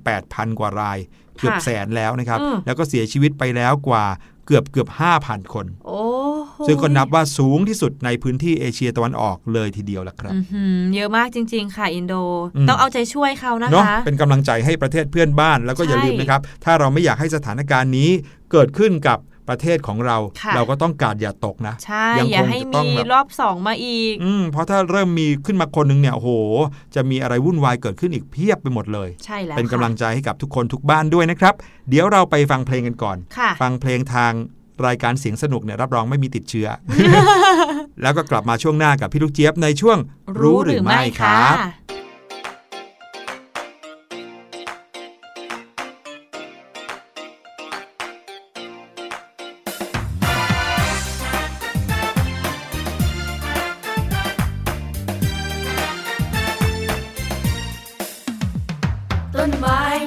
98,000 กว่าราย เกือบ
ค่ะ
แสนแล้วนะครับ
อืม
แล้วก็เสียชีวิตไปแล้วกว่าเกือบเกือบ5,000 คน
โอ้โห
ซึ่งก็นับว่าสูงที่สุดในพื้นที่เอเชียตะวันออกเลยทีเดียวละครับ
อื้อหือเยอะมากจริง ๆ ค่ะอินโด
อืม
ต้องเอาใจช่วยเขานะ
เนาะ
คะ
เป็นกำลังใจให้ประเทศเพื่อนบ้านแล้วก็อย่า
ใช่
ลืมนะครับ ถ้าเราไม่อยากให้สถานการณ์นี้เกิดขึ้นกับ ประเทศของเรา
ค่ะ
เราก็ต้องการอย่าตกนะ
ใช่
ยัง
อย่า
คง
ให้
จะต้อง
มี
แบบ
รอบสองมาอีก
อืมเพราะถ้าเริ่มมีขึ้นมาคนหนึ่งเนี่ยโอ้โห จะมีอะไรวุ่นวายเกิดขึ้นอีกเพียบไปหมดเลย
ใช่แล้ว
เป็นกำ
ค่ะ
ลังใจให้กับทุกคนทุกบ้านด้วยนะครับ เดี๋ยวเราไปฟังเพลงกันก่อน
ค่ะ
ฟังเพลงทางรายการเสียงสนุกเนี่ยรับรองไม่มีติดเชื้อ แล้วก็กลับมาช่วงหน้ากับพี่ลูกเจี๊ยบในช่วงรู้หรือไม่ครับ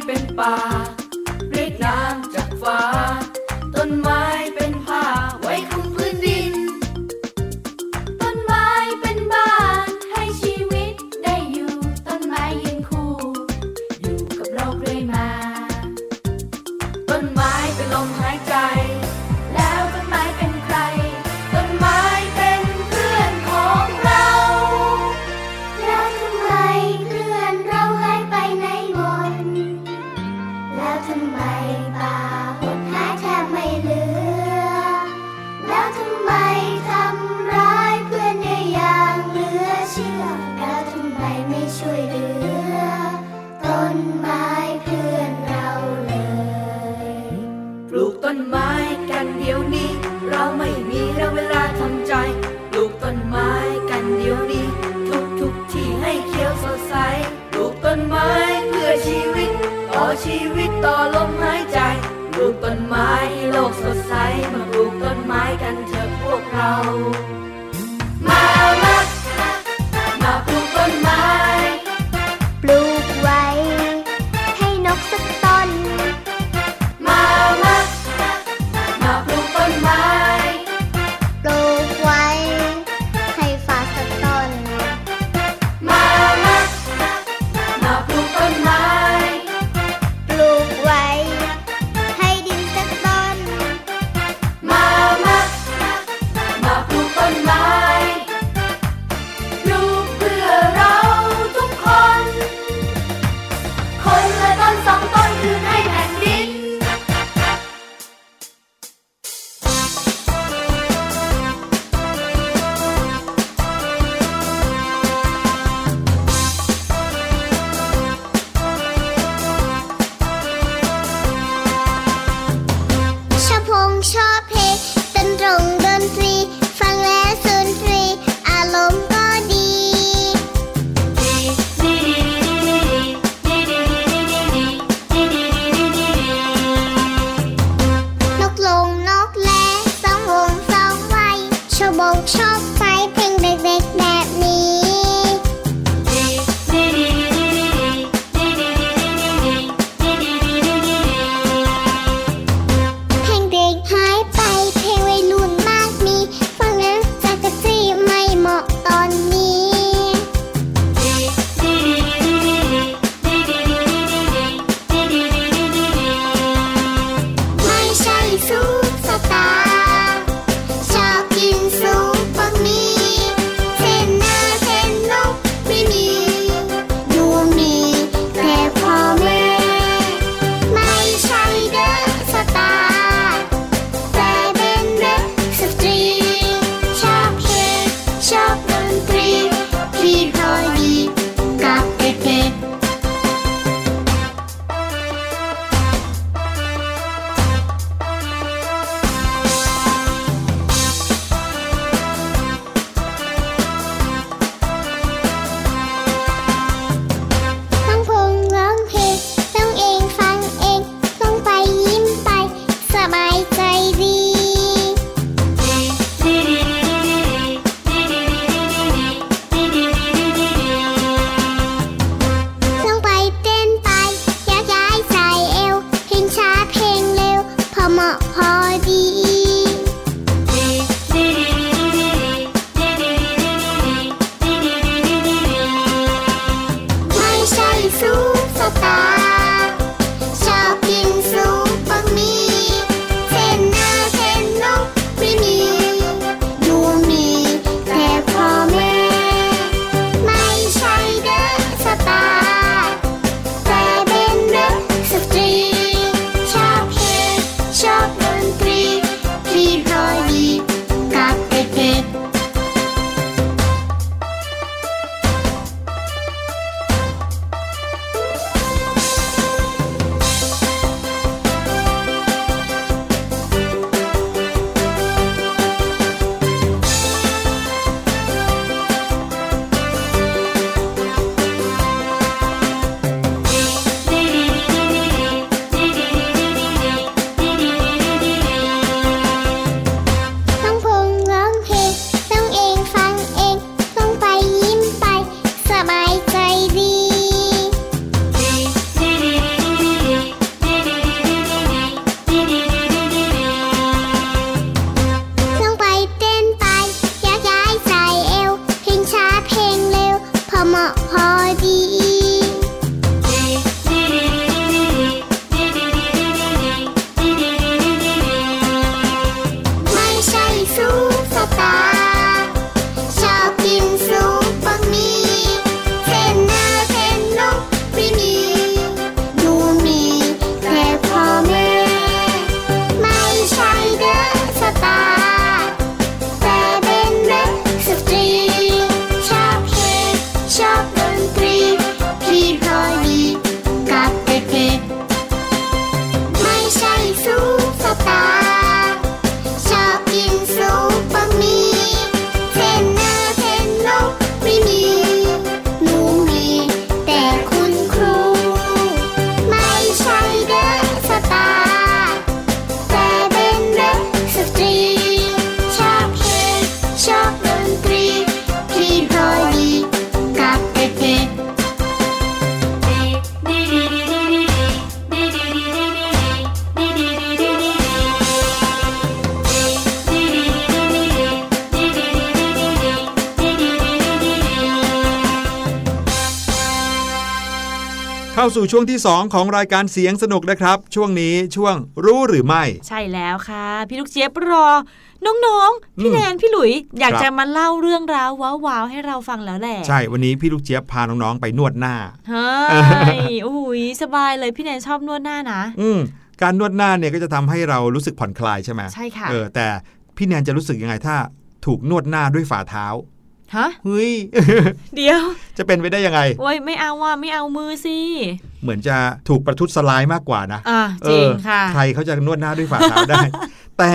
Pepa. 双。甘い
さ สู่ช่วงที่ 2 ของรายการเสียงสนุกนะครับ ช่วงนี้ช่วงรู้หรือไม่
ใช่แล้วค่ะ พี่ลูกเจี๊ยบรอ น้องๆ พี่
อืม
แนนพี่หลุย อยาก
ครับ
จะมาเล่าเรื่องราวว้าวๆให้เราฟังแล้วแหละ
ใช่วันนี้พี่ลูกเจี๊ยบพาน้องๆไปนวดหน้า
เฮ้ยโอ้โหสบายเลยพี่แนนชอบนวดหน้านะ
อืมการนวดหน้าเนี่ยก็จะทำให้เรารู้สึกผ่อนคลายใช่ไหม
ใช่ค่ะ
เออแต่พี่แนนจะรู้สึกยังไงถ้าถูกนวดหน้าด้วยฝ่าเท้า
ฮะ
เฮ้ย
เดี๋ยว
จะเป็นไปได้ยังไง
โอ้ยไม่เอาว่ะไม่เอามือสิ
เหมือนจะถูกประทุษร้ายมากกว่านะ
อะจริง
เออ
ค่ะ
ใครเขาจะนวดหน้าด้วยฝ่าเท้าได้ แต่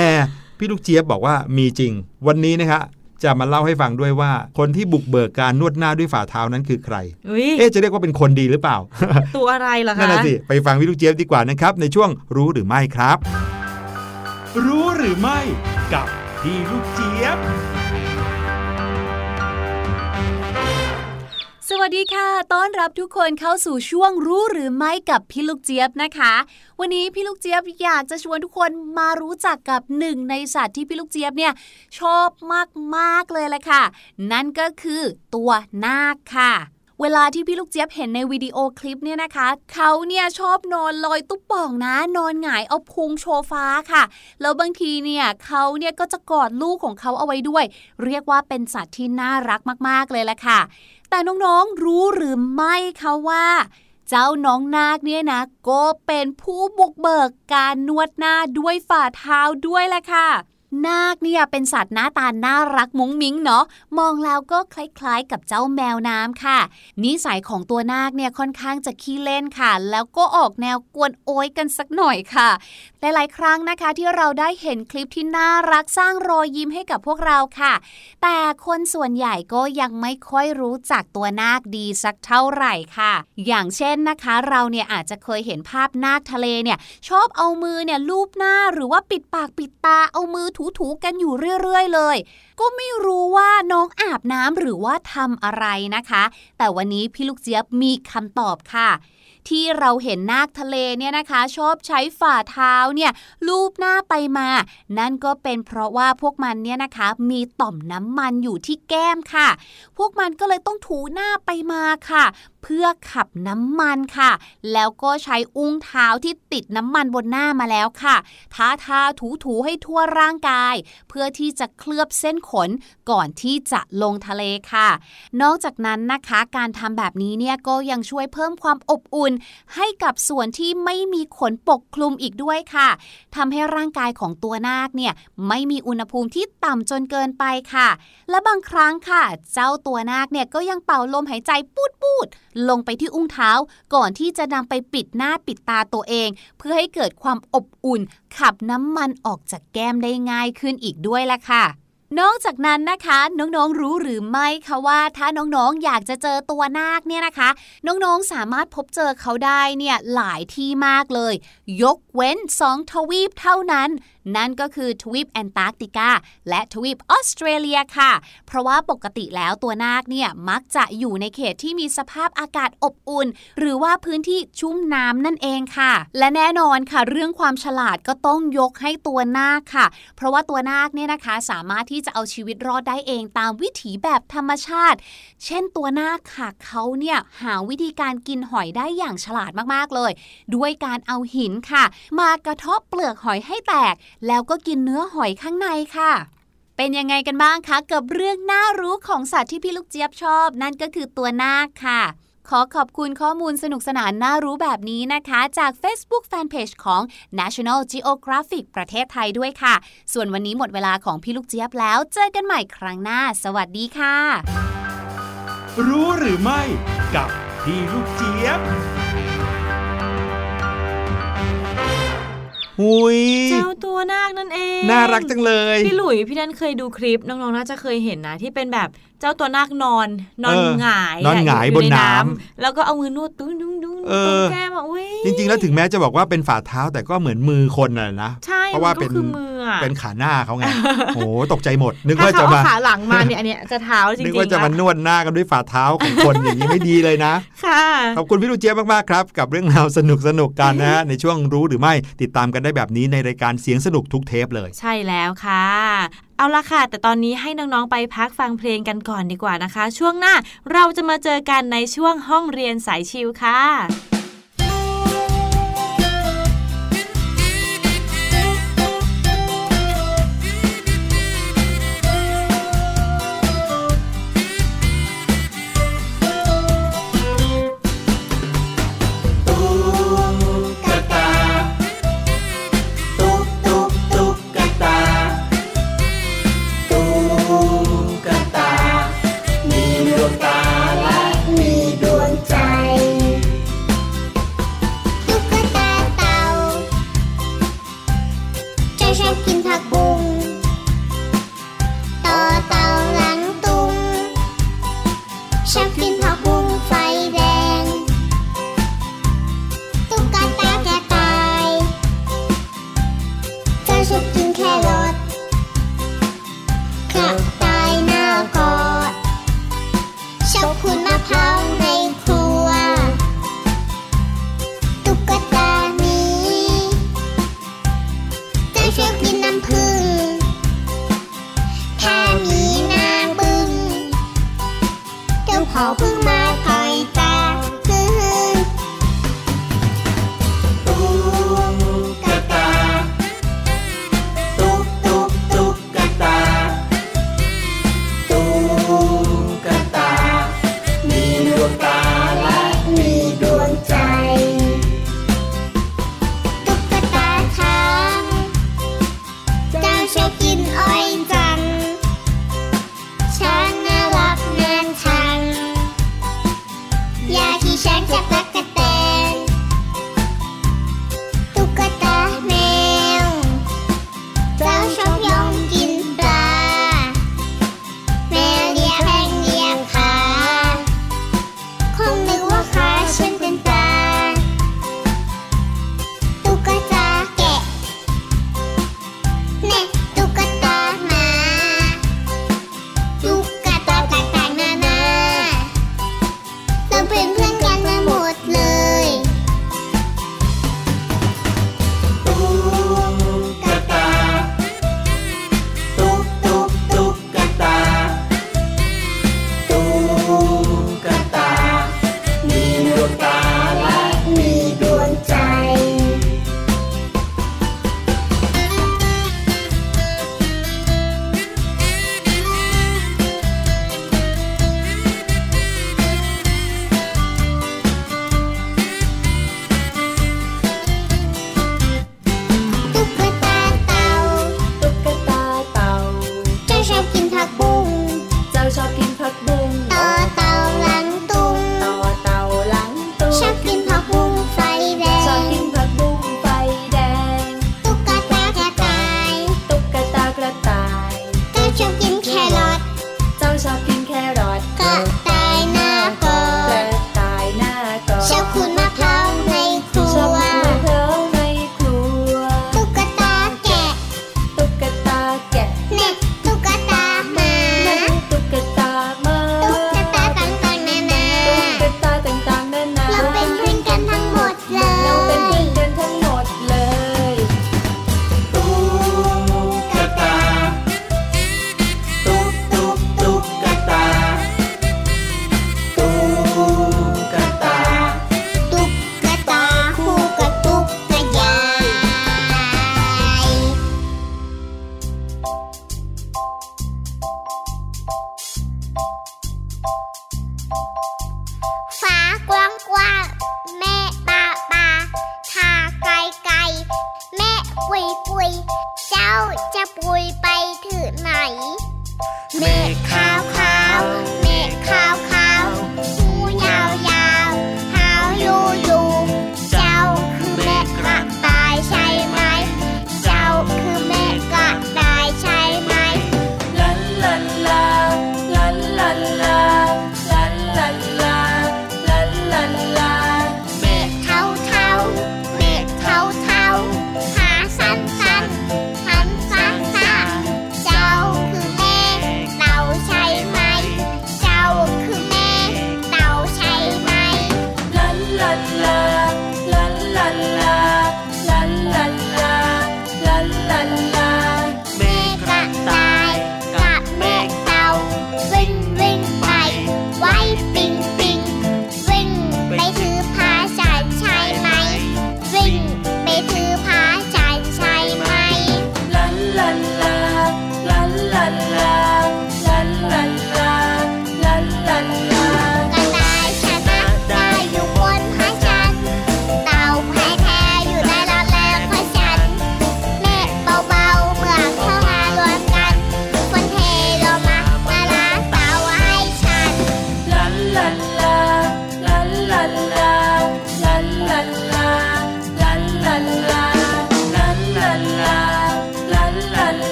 พี่ลูกเจี๊ยบบอกว่ามีจริง วันนี้นะครับจะมาเล่าให้ฟังด้วยว่า คนที่บุกเบิกการนวดหน้าด้วยฝ่าเท้านั้นคือใคร
อุ้ย
เอ๊ะจะเรียกว่าเป็นคนดีหรือเปล่า
ตัวอะไรเหรอ
นั่น
คะ
น่ะสิไปฟังพี่ลูกเจี๊ยบดีกว่านะครับ ในช่วงรู้หรือไม่ครับ รู้หรือไม่กับพี่ลูกเจี๊ยบ
สวัสดีค่ะ ต้อนรับทุกคนเข้าสู่ช่วงรู้หรือไม่กับพี่ลูกเจี๊ยบนะคะ วันนี้พี่ลูกเจี๊ยบอยากจะชวนทุกคนมารู้จักกับหนึ่งในสัตว์ที่พี่ลูกเจี๊ยบเนี่ยชอบมากๆเลยแหละค่ะ นั่นก็คือตัวนาคค่ะเวลาที่พี่ลูกเจี๊ยบเห็นในวิดีโอคลิปเนี่ยนะคะ เขาเนี่ยชอบนอนลอยตุ๊บป่องนะ นอนหงายเอาพุงโชว์ฟ้าค่ะ แล้วบางทีเนี่ยเขาเนี่ยก็จะกอดลูกของเขาเอาไว้ด้วย เรียกว่าเป็นสัตว์ที่น่ารักมากๆเลยแหละค่ะ แต่น้องๆรู้หรือไม่คะว่าเจ้าน้องนาคเนี่ยนะก็เป็นผู้บุกเบิกการนวดหน้าด้วยฝ่าเท้าด้วยแหละค่ะ นาคเนี่ยเป็นสัตว์หน้าตาน่ารักมุ้งมิ้งเนาะมองแล้วก็คล้ายๆ กับเจ้าแมวน้ำค่ะ นิสัยของตัวนาคเนี่ยค่อนข้างจะขี้เล่นค่ะ แล้วก็ออกแนวกวนโอยกันสักหน่อยค่ะ หลายๆ ครั้งนะคะที่เราได้เห็นคลิปที่น่ารักสร้างรอยยิ้มให้กับพวกเราค่ะ แต่คนส่วนใหญ่ก็ยังไม่ค่อยรู้จักตัวนาคดีสักเท่าไหร่ค่ะ อย่างเช่นนะคะเราเนี่ยอาจจะเคยเห็นภาพนาคทะเลเนี่ยชอบเอามือเนี่ยลูบหน้าหรือว่าปิดปากปิดตาเอามือถูๆกันอยู่เรื่อยๆเลย ก็ไม่รู้ว่าน้องอาบน้ำหรือว่าทำอะไรนะคะ แต่วันนี้พี่ลูกเจี๊ยบมีคำตอบค่ะที่เราเห็นนาคทะเลเนี่ยนะคะ ชอบใช้ฝ่าเท้าเนี่ยลูบหน้าไปมา นั่นก็เป็นเพราะว่าพวกมันเนี่ยนะคะ มีต่อมน้ำมันอยู่ที่แก้มค่ะ พวกมันก็เลยต้องถูหน้าไปมาค่ะ เพื่อขับน้ำมันค่ะ แล้วก็ใช้อุ้งเท้าที่ติดน้ำมันบนหน้ามาแล้วค่ะทาทาถูถูๆให้ทั่วร่างกาย เพื่อที่จะเคลือบเส้นขนก่อนที่จะลงทะเลค่ะ นอกจากนั้นนะคะการทำแบบนี้เนี่ยก็ยังช่วยเพิ่มความอบอุ่น ให้กับส่วนที่ไม่มีขนปกคลุมอีกด้วยค่ะทำให้ร่างกายของตัวนาคเนี่ยไม่มีอุณหภูมิที่ต่ำจนเกินไปค่ะ และบางครั้งค่ะ เจ้าตัวนาคเนี่ยก็ยังเป่าลมหายใจปูดปูดลงไปที่อุ้งเท้าก่อนที่จะนำไปปิดหน้าปิดตาตัวเอง เพื่อให้เกิดความอบอุ่น ขับน้ำมันออกจากแก้มได้ง่ายขึ้นอีกด้วยละค่ะนอกจากนั้นนะคะ น้องๆรู้หรือไม่คะว่าถ้าน้องๆอยากจะเจอตัวนาคเนี่ยนะคะ น้องๆสามารถพบเจอเขาได้เนี่ยหลายที่มากเลย ยกเว้น 2 ทวีปเท่านั้นนั่นก็คือทวีปแอนตาร์กติกาและทวีปออสเตรเลียค่ะ เพราะว่าปกติแล้วตัวนาคเนี่ยมักจะอยู่ในเขตที่มีสภาพอากาศอบอุ่น หรือว่าพื้นที่ชุ่มน้ำนั่นเองค่ะ และแน่นอนค่ะ เรื่องความฉลาดก็ต้องยกให้ตัวนาคค่ะ เพราะว่าตัวนาคเนี่ยนะคะสามารถที่จะเอาชีวิตรอดได้เองตามวิถีแบบธรรมชาติ เช่นตัวนาคค่ะเขาเนี่ยหาวิธีการกินหอยได้อย่างฉลาดมากๆเลย ด้วยการเอาหินค่ะ มากระทาะเปลือกหอยให้แตกแล้วก็กินเนื้อหอยข้างในค่ะ เป็นยังไงกันบ้างคะกับเรื่องน่ารู้ของสัตว์ที่พี่ลูกเจี๊ยบชอบ นั่นก็คือตัวนาคค่ะ ขอขอบคุณข้อมูลสนุกสนานน่ารู้แบบนี้นะคะ จาก Facebook Fanpage ของ National Geographic ประเทศไทยด้วยค่ะ ส่วนวันนี้หมดเวลาของพี่ลูกเจี๊ยบแล้ว เจอกันใหม่ครั้งหน้า สวัสดีค่ะ
รู้หรือไม่กับพี่ลูกเจี๊ยบ หุย
เจ้าตัวนาคนั่นเอง
น่ารักจังเลย
พี่หลุยพี่นันเคยดูคลิปน้องๆน่าจะเคยเห็นนะที่เป็นแบบเจ้าตัวนาคนอน นอน
เออ
หงาย
นอนหงายะบน
ใน้ำแล้วก็เอามือนวดตุ้งตุ้งตุ้ง
เออ
ตรงแก้มอะเว้ย
จริงๆ แล้วถึงแม้จะบอกว่าเป็นฝ่าเท้าแต่ก็เหมือนมือคนน่ะนะ
ใช่
เพราะว่า
มัน
เป็
ก็
น
คือมือ อะ
เป็นขาหน้าเขาไงโอ้ตกใจหมด นึก
ถ้า
ว่า
เขา
จะ
เอา
มา
ขาหลังมาเนี่ยอันเนี้ยจะเท้าจริงๆ
นึกว่าจะมา
นะ
นวดหน้ากันด้วยฝ่าเท้าของคนอย่างนี้ไม่ดีเลยนะ
ค่ะ
ขอบคุณพี่ลูกเจี๊ยบมากๆครับ กับเรื่องราวสนุกสนุกๆกันนะฮะในช่วงรู้หรือไม่ติดตามกันได้แบบนี้ในรายการเสียงสนุกทุกเทปเลย
ใช่แล้วค่ะเอาละค่ะ แต่ตอนนี้ให้น้อง ๆ ไปพักฟังเพลงกันก่อนดีกว่านะคะ ช่วงหน้าเราจะมาเจอกันในช่วงห้องเรียนสายชิวค่ะ
Algum...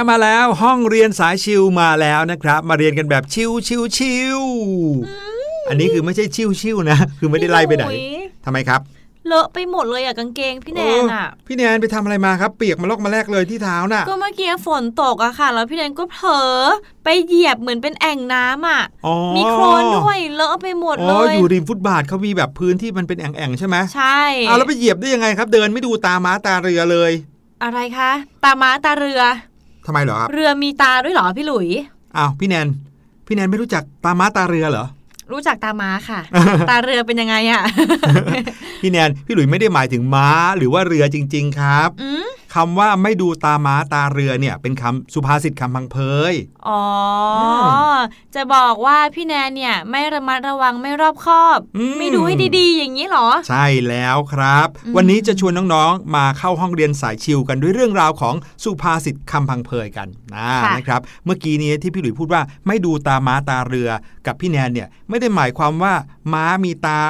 แล้วมาแล้วห้องเรียนสายชิวมาแล้วนะครับ มาเรียนกันแบบชิวชิวชิวอันนี้คือไม่ใช่ชิวชิวนะ คือไม่ได้ไล่ไปไหน
พี่ลุย
ทำไมครับ
เลอะไปหมดเลยอะกางเกงพี่แนนอะ
เพี่แนนไปทำอะไรมาครับ เปียกมาลอกมาแลกเลยที่เท้าน่ะ
ก็เมื่อกี้ฝนตกอะค่ะ แล้วพี่แนนก็เผลอไปเหยียบเหมือนเป็นแอ่งน้ำอะ
อ๋อ
มีโคลนด้วยเลอะไปหมด
อ๋
เล
อยอยู่ริมฟุตบาทเขามีแบบพื้นที่มันเป็นแอ่งๆใช่ไหม
ใช่
เอาแล้วไปเหยียบได้ยังไงครับ เดินไม่ดูตาม้าตาเรือเลย
อะไรคะ ตาม้าตาเรือ
ทำไมเหรอครับ
เรือมีตาด้วยเหรอพี่หลุย
อ้าวพี่แนน พี่แนนไม่รู้จักตาม้าตาเรือเหรอ
รู้จักตาม้าค่ะ ตาเรือเป็นยังไงอะ
พี่แนน พี่หลุยไม่ได้หมายถึงม้าหรือว่าเรือจริง ๆ ครับ
อืม
คำว่าไม่ดูตาม้าตาเรือเนี่ย เป็นคำสุภาษิตคำพังเพย
อ๋ออ
ม
จะบอกว่าพี่แนนเนี่ย ไม่ระมัดระวังไม่รอบคอบ
อืม
ไม่ดูให้ดีๆ อย่างนี้เหรอ
ใช่แล้วครับ
อืม
วันนี้จะชวนน้องๆ มาเข้าห้องเรียนสายชิวกันด้วยเรื่องราวของสุภาษิตคำพังเพยกันนะนะครับ เมื่อกี้นี้ที่พี่หลุยพูดว่าไม่ดูตาม้าตาเรือ กับพี่แนนเนี่ยไม่ได้หมายความว่าม้ามีตา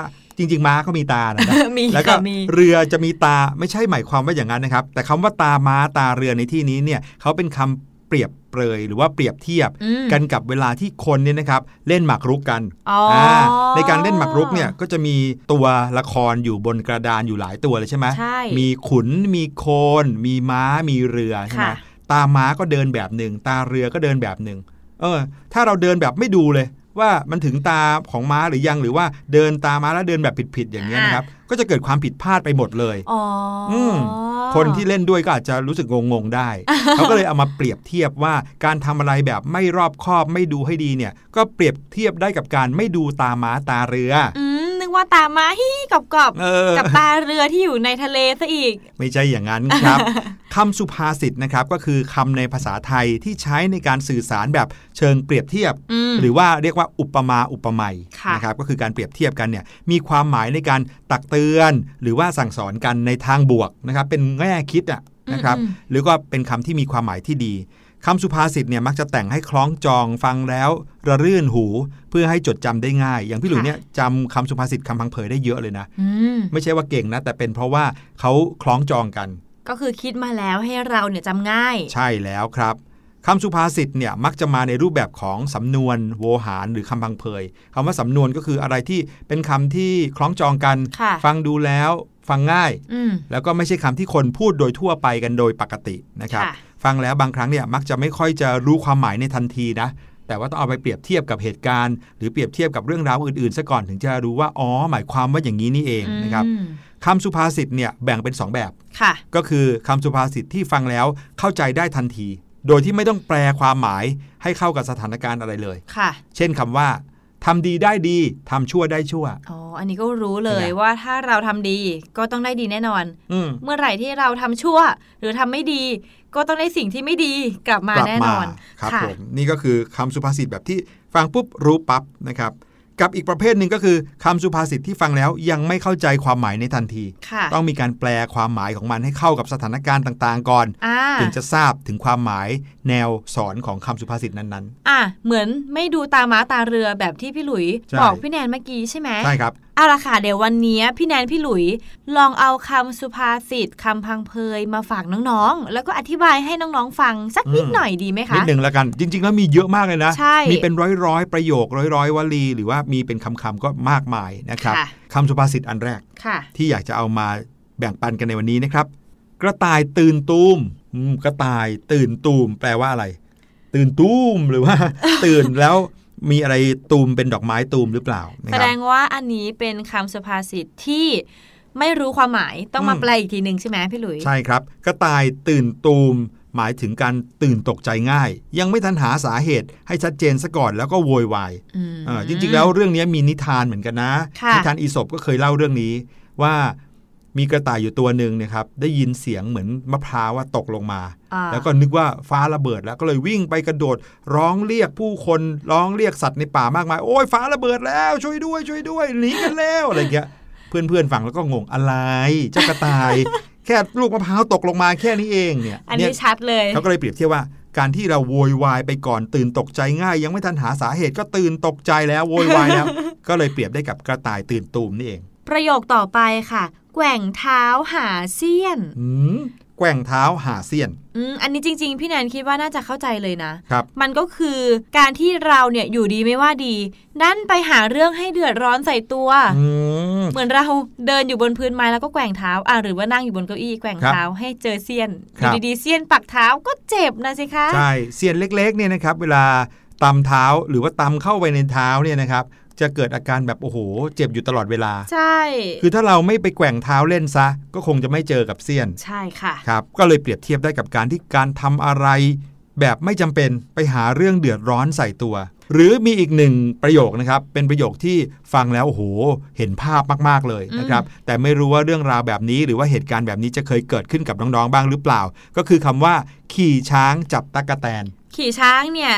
จริง ๆ ม้าเขามีตานะนะ
มี
แล้วก็
ค่ะมี
เรือจะมีตาไม่ใช่หมายความว่าอย่างนั้นนะครับ แต่คำว่าตาม้าตาเรือในที่นี้เนี่ยเขาเป็นคำเปรียบเปรยหรือว่าเปรียบเทียบ
อืม
กันกับเวลาที่คนเนี่ยนะครับเล่นหมากรุกกัน
อ๋ออา
ในการเล่นหมากรุกเนี่ยก็จะมีตัวละครอยู่บนกระดานอยู่หลายตัวเลยใช่ไหม
ใช่
มีขุนมีโคน มีม้ามีเรือใช่ไหม
ค่ะ
ตาม้าก็เดินแบบหนึ่งตาเรือก็เดินแบบหนึ่งเออถ้าเราเดินแบบไม่ดูเลย
ว่ามันถึงตาของม้าหรือยังหรือว่าเดินตามม้าแล้วเดินแบบผิดๆอย่างเงี้ยนะครับ ก็จะเกิดความผิดพลาดไปหมดเลย
อ๋ออ
มคนที่เล่นด้วยก็อาจจะรู้สึกงงๆได้ เขาก็เลยเอามาเปรียบเทียบว่าการทำอะไรแบบไม่รอบคอบไม่ดูให้ดีเนี่ย ก็เปรียบเทียบได้กับการไม่ดูตาม้าตาเรือ
อืมนึ กว่าตามาฮี้กับกอบ
เออ
กับตาเรือที่อยู่ในทะเลซะอีก
ไม่ใช่อย่างนั้นครับคำสุภาษิตนะครับก็คือคำในภาษาไทยที่ใช้ในการสื่อสารแบบเชิงเปรียบเทียบ
อืม
หรือว่าเรียกว่าอุปมาอุปไมย
ค่ะ
นะครับก็คือการเปรียบเทียบกันเนี่ยมีความหมายในการตักเตือน หรือว่าสั่งสอนกันในทางบวกนะครับเป็นแง่คิดอะนะครับ
อืม
หรือก็เป็นคำที่มีความหมายที่ดี คำสุภาษิตเนี่ยมักจะแต่งให้คล้องจองฟังแล้วระรื่นหูเพื่อให้จดจำได้ง่าย อย่างพี่หลุยเนี่ยจำคำสุภาษิตคำพังเพยได้เยอะเลยนะ
อืม
ไม่ใช่ว่าเก่งนะ แต่เป็นเพราะว่าเขาคล้องจองกัน
ก็คือคิดมาแล้วให้เราเนี่ยจำง่าย
ใช่แล้วครับคำสุภาษิตเนี่ยมักจะมาในรูปแบบของสำนวนโวหารหรือคำพังเพยคำว่าสำนวนก็คืออะไรที่เป็นคำที่คล้องจองกัน
ค่ะ
ฟังดูแล้วฟังง่าย
อืม
แล้วก็ไม่ใช่คำที่คนพูดโดยทั่วไปกันโดยปกตินะครับ
ค่ะ
ฟังแล้วบางครั้งเนี่ยมักจะไม่ค่อยจะรู้ความหมายในทันทีนะแต่ว่าต้องเอาไปเปรียบเทียบกับเหตุการณ์ หรือเปรียบเทียบกับเรื่องราวอื่นๆซะก่อนถึงจะรู้ว่าอ๋อหมายความว่าอย่างนี้นี่เองนะครับ
อืม
คำสุภาษิตเนี่ยแบ่งเป็นสองแบบ
ค่ะ
ก็คือคำสุภาษิตที่ฟังแล้วเข้าใจได้ทันที โดยที่ไม่ต้องแปลความหมายให้เข้ากับสถานการณ์อะไรเลย
ค่ะ
เช่นคำว่า ทำดีได้ดีทำชั่วได้ชั่ว
อ๋อ อันนี้ก็รู้เลย
เป็นไง
ว่าถ้าเราทำดีก็ต้องได้ดีแน่นอน
อืม
เมื่อไหร่ที่เราทำชั่ว หรือทำไม่ดี ก็ต้องได้สิ่งที่ไม่ดีกลับมาก
ลับ
แน่น
มา
อน
ครับ
ค่ะ
ผม นี่ก็คือคำสุภาษิตแบบที่ฟังปุ๊บรู้ปั๊บนะครับ กับอีกประเภทหนึ่งก็คือคำสุภาษิตที่ฟังแล้วยังไม่เข้าใจความหมายในทันที
ค่ะ
ต้องมีการแปลความหมายของมันให้เข้ากับสถานการณ์ต่างๆ ก่อน
อ่า
ถึงจะทราบถึงความหมายแนวสอนของคำสุภาษิตนั้น
อะเหมือนไม่ดูตาม้าตาเรือแบบที่พี่หลุย
ใช่
บอกพี่แนนเมื่อกี้ใช่ไหม
ๆใช่ครับ
เอาละค่ะเดี๋ยววันนี้พี่แนนพี่หลุยลองเอาคำสุภาษิตคำพังเพยมาฝากน้องๆ แล้วก็อธิบายให้น้องๆฟังสักนิด
อืม
หน่อยดีไหมคะ
นิดหนึ่งแล้วกัน จริง ๆ แล้วมีเยอะมากเลยนะ
ใช่
มีเป็นร้อยๆประโยคร้อยๆวลี หรือว่ามีเป็นคำๆก็มากมายนะครับ
ค่ะ
คำสุภาษิตอันแรก
ค่ะ
ที่อยากจะเอามาแบ่งปันกันในวันนี้นะครับ กระต่ายตื่นตูมอืมกระต่ายตื่นตูมแปลว่าอะไร ตื่นตูมหรือว่า ตื่นแล้ว มีอะไรตูมเป็นดอกไม้ตูมหรือเปล่านะ
แส
ค
ด
รับ
งว่าอันนี้เป็นคำสุภาษิตที่ไม่รู้ความหมายต้องมา
อืม
แปลอีกทีหนึ่งใช่ไหมพี่หลุย
ใช่ครับ กระต่ายตื่นตูม หมายถึงการตื่นตกใจง่าย ยังไม่ทันหาสาเหตุให้ชัดเจนซะก่อนแล้วก็โวยวาย
อืม
เออจริงๆ แล้วเรื่องนี้มีนิทานเหมือนกันนะ
ค่ะ
นิทานอีสปก็เคยเล่าเรื่องนี้ว่า มีกระต่ายอยู่ตัวหนึ่งนะครับได้ยินเสียงเหมือนมะพร้าวว่าตกลงมา
อ่า
แล้วก็นึกว่าฟ้าระเบิดแล้วก็เลยวิ่งไปกระโดด ร้องเรียกผู้คนร้องเรียกสัตว์ในป่ามากมาย โอ้ยฟ้าระเบิดแล้วช่วยด้วยช่วยด้วยหนีกันแล้วอะไรเงี้ยเพื่อนๆฟังแล้วก็งงอะไร เจ้ากระต่าย แค่ลูกมะพร้าวตกลงมาแค่นี้เองเนี่ย
อัน
เนี่
นี้
ย
ชัดเลย
เขาก็เลยเปรียบเทียบว่าการที่เราโวยวายไปก่อนตื่นตกใจง่าย ยังไม่ทันหาสาเหตุก็ตื่นตกใจแล้วโวยวายแล้วก็เลยเปรียบได้กับกระต่ายตื่นตูมนี่เอง
ประโยคต่อไปค่ะ แกว่งเท้าหาเสี้ยน
อืมแกว่งเท้าหาเสี้ยน
อืมอันนี้จริง ๆ พี่แนนคิดว่าน่าจะเข้าใจเลยนะ
ครับ
มันก็คือการที่เราเนี่ยอยู่ดีไม่ว่าดีนั่นไปหาเรื่องให้เดือดร้อนใส่ตัว
อืม
เหมือนเราเดินอยู่บนพื้นไม้แล้วก็แกว่งเท้า อะหรือว่านั่งอยู่บนเก้าอี้แกว่ง
ครับ
เท้าให้เจอเสี้ยนอ
ครับ
ยู่ดีๆเสี้ยนปักเท้าก็เจ็บนะสิคะ
ใช่ เสี้ยนเล็กๆเนี่ยนะครับ เวลาตำเท้าหรือว่าตำเข้าไปในเท้าเนี่ยนะครับ จะเกิดอาการแบบโอ้โห เจ็บอยู่ตลอดเวลา
ใช่
คือถ้าเราไม่ไปแกว่งเท้าเล่นซะ ก็คงจะไม่เจอกับเสี้ยน
ใช่ค่ะ
ครับ ก็เลยเปรียบเทียบได้กับการที่การทำอะไร แบบไม่จำเป็นไปหาเรื่องเดือดร้อนใส่ตัว หรือมีอีกหนึ่งประโยคนะครับ เป็นประโยคที่ฟังแล้วโอ้โห เห็นภาพมากๆเลยนะครับ แต่ไม่รู้ว่าเรื่องราวแบบนี้หรือว่าเหตุการณ์แบบนี้จะเคยเกิดขึ้นกับน้องๆบ้างหรือเปล่า ก็คือคำว่า ขี่ช้างจับตะกะแตน
ขี่ช้างเนี่ย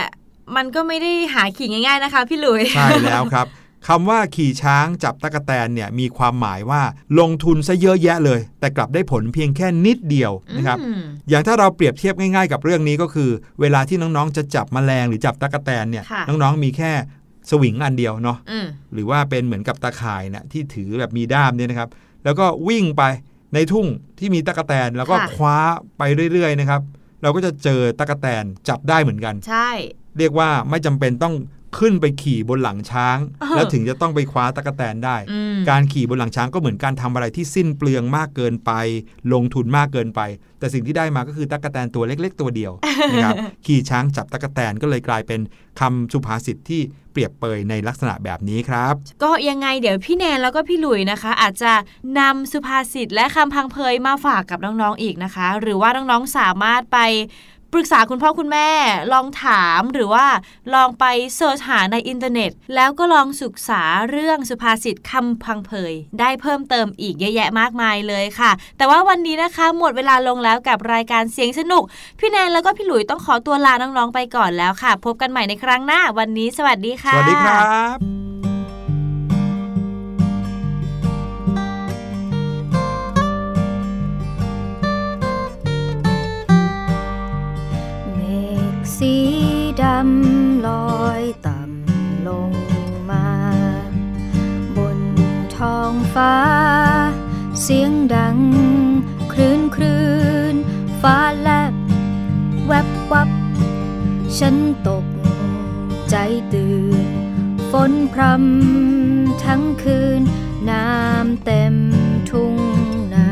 มันก็ไม่ได้หาขี่ง่ายๆนะคะ พี่หลุย
ใช่แล้วครับคำว่าขี่ช้างจับตะกะแตนเนี่ยมีความหมายว่าลงทุนซะเยอะแยะเลย แต่กลับได้ผลเพียงแค่นิดเดียวนะครับ
อืม
อย่างถ้าเราเปรียบเทียบง่ายๆ กับเรื่องนี้ก็คือ เวลาที่น้องๆจะจับแมลงหรือจับตะกะแตนเนี่ย
ค่ะ
น้องๆมีแค่สวิงอันเดียวเนาะ
อืม
หรือว่าเป็นเหมือนกับตาข่ายนะที่ถือแบบมีด้ามเนี่ยนะครับ แล้วก็วิ่งไปในทุ่งที่มีตะกะแตนแล้วก็
ค่ะ
คว้าไปเรื่อยๆนะครับเราก็จะเจอตะกะแตนจับได้เหมือนกัน
ใช่
เรียกว่าไม่จำเป็นต้องขึ้นไปขี่บนหลังช้าง
เออ
แล้วถึงจะต้องไปคว้าตะกแตนได้
อืม
การขี่บนหลังช้างก็เหมือนการทำอะไรที่สิ้นเปลืองมากเกินไป ลงทุนมากเกินไป แต่สิ่งที่ได้มาก็คือตะกแตนตัวเล็ก ๆ ตัวเดียวนะครับขี่ช้างจับตะกแตนก็เลยกลายเป็นคำสุภาษิตที่เปรียบเปยในลักษณะแบบนี้ครับ
ก็ยังไงเดี๋ยวพี่แนนแล้วก็พี่หลุยนะคะ อาจจะนำสุภาษิตและคำพังเพยมาฝากกับน้องๆอีกนะคะ หรือว่าน้องๆสามารถไป ปรึกษาคุณพ่อคุณแม่ลองถามหรือว่าลองไป search หาในอินเทอร์เน็ต แล้วก็ลองศึกษาเรื่องสุภาษิตคำพังเพย ได้เพิ่มเติมอีกเยอะแยะมากมายเลยค่ะ แต่ว่าวันนี้นะคะ หมดเวลาลงแล้วกับรายการเสียงสนุก พี่แนนแล้วก็พี่หลุยต้องขอตัวลาน้องๆไปก่อนแล้วค่ะ พบกันใหม่ในครั้งหน้า วันนี้สวัสดีค่ะ
สวัสดีครับ
สีดำลอยต่ำลงมา บนท้องฟ้า เสียงดัง คลื่นคลื่นฟ้าแลบ แวบวับ ฉันตกใจตื่น ฝนพรำทั้งคืน น้ำเต็มทุ่งนา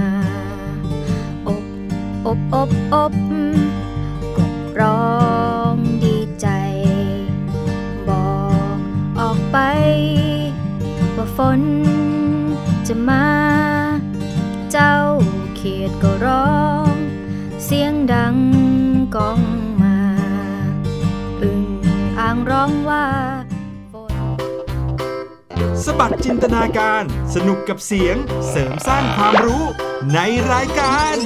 อบ อบ อบ อบกบ ร้องดีใจ บอกออกไป ว่าฝนจะมา เจ้าเขียดก็ร้อง เสียงดังก้องมา อึ่งอ่างร้องว่าฝน
สบัดจินตนาการ สนุกกับเสียง เสริมสร้างความรู้ในรายการ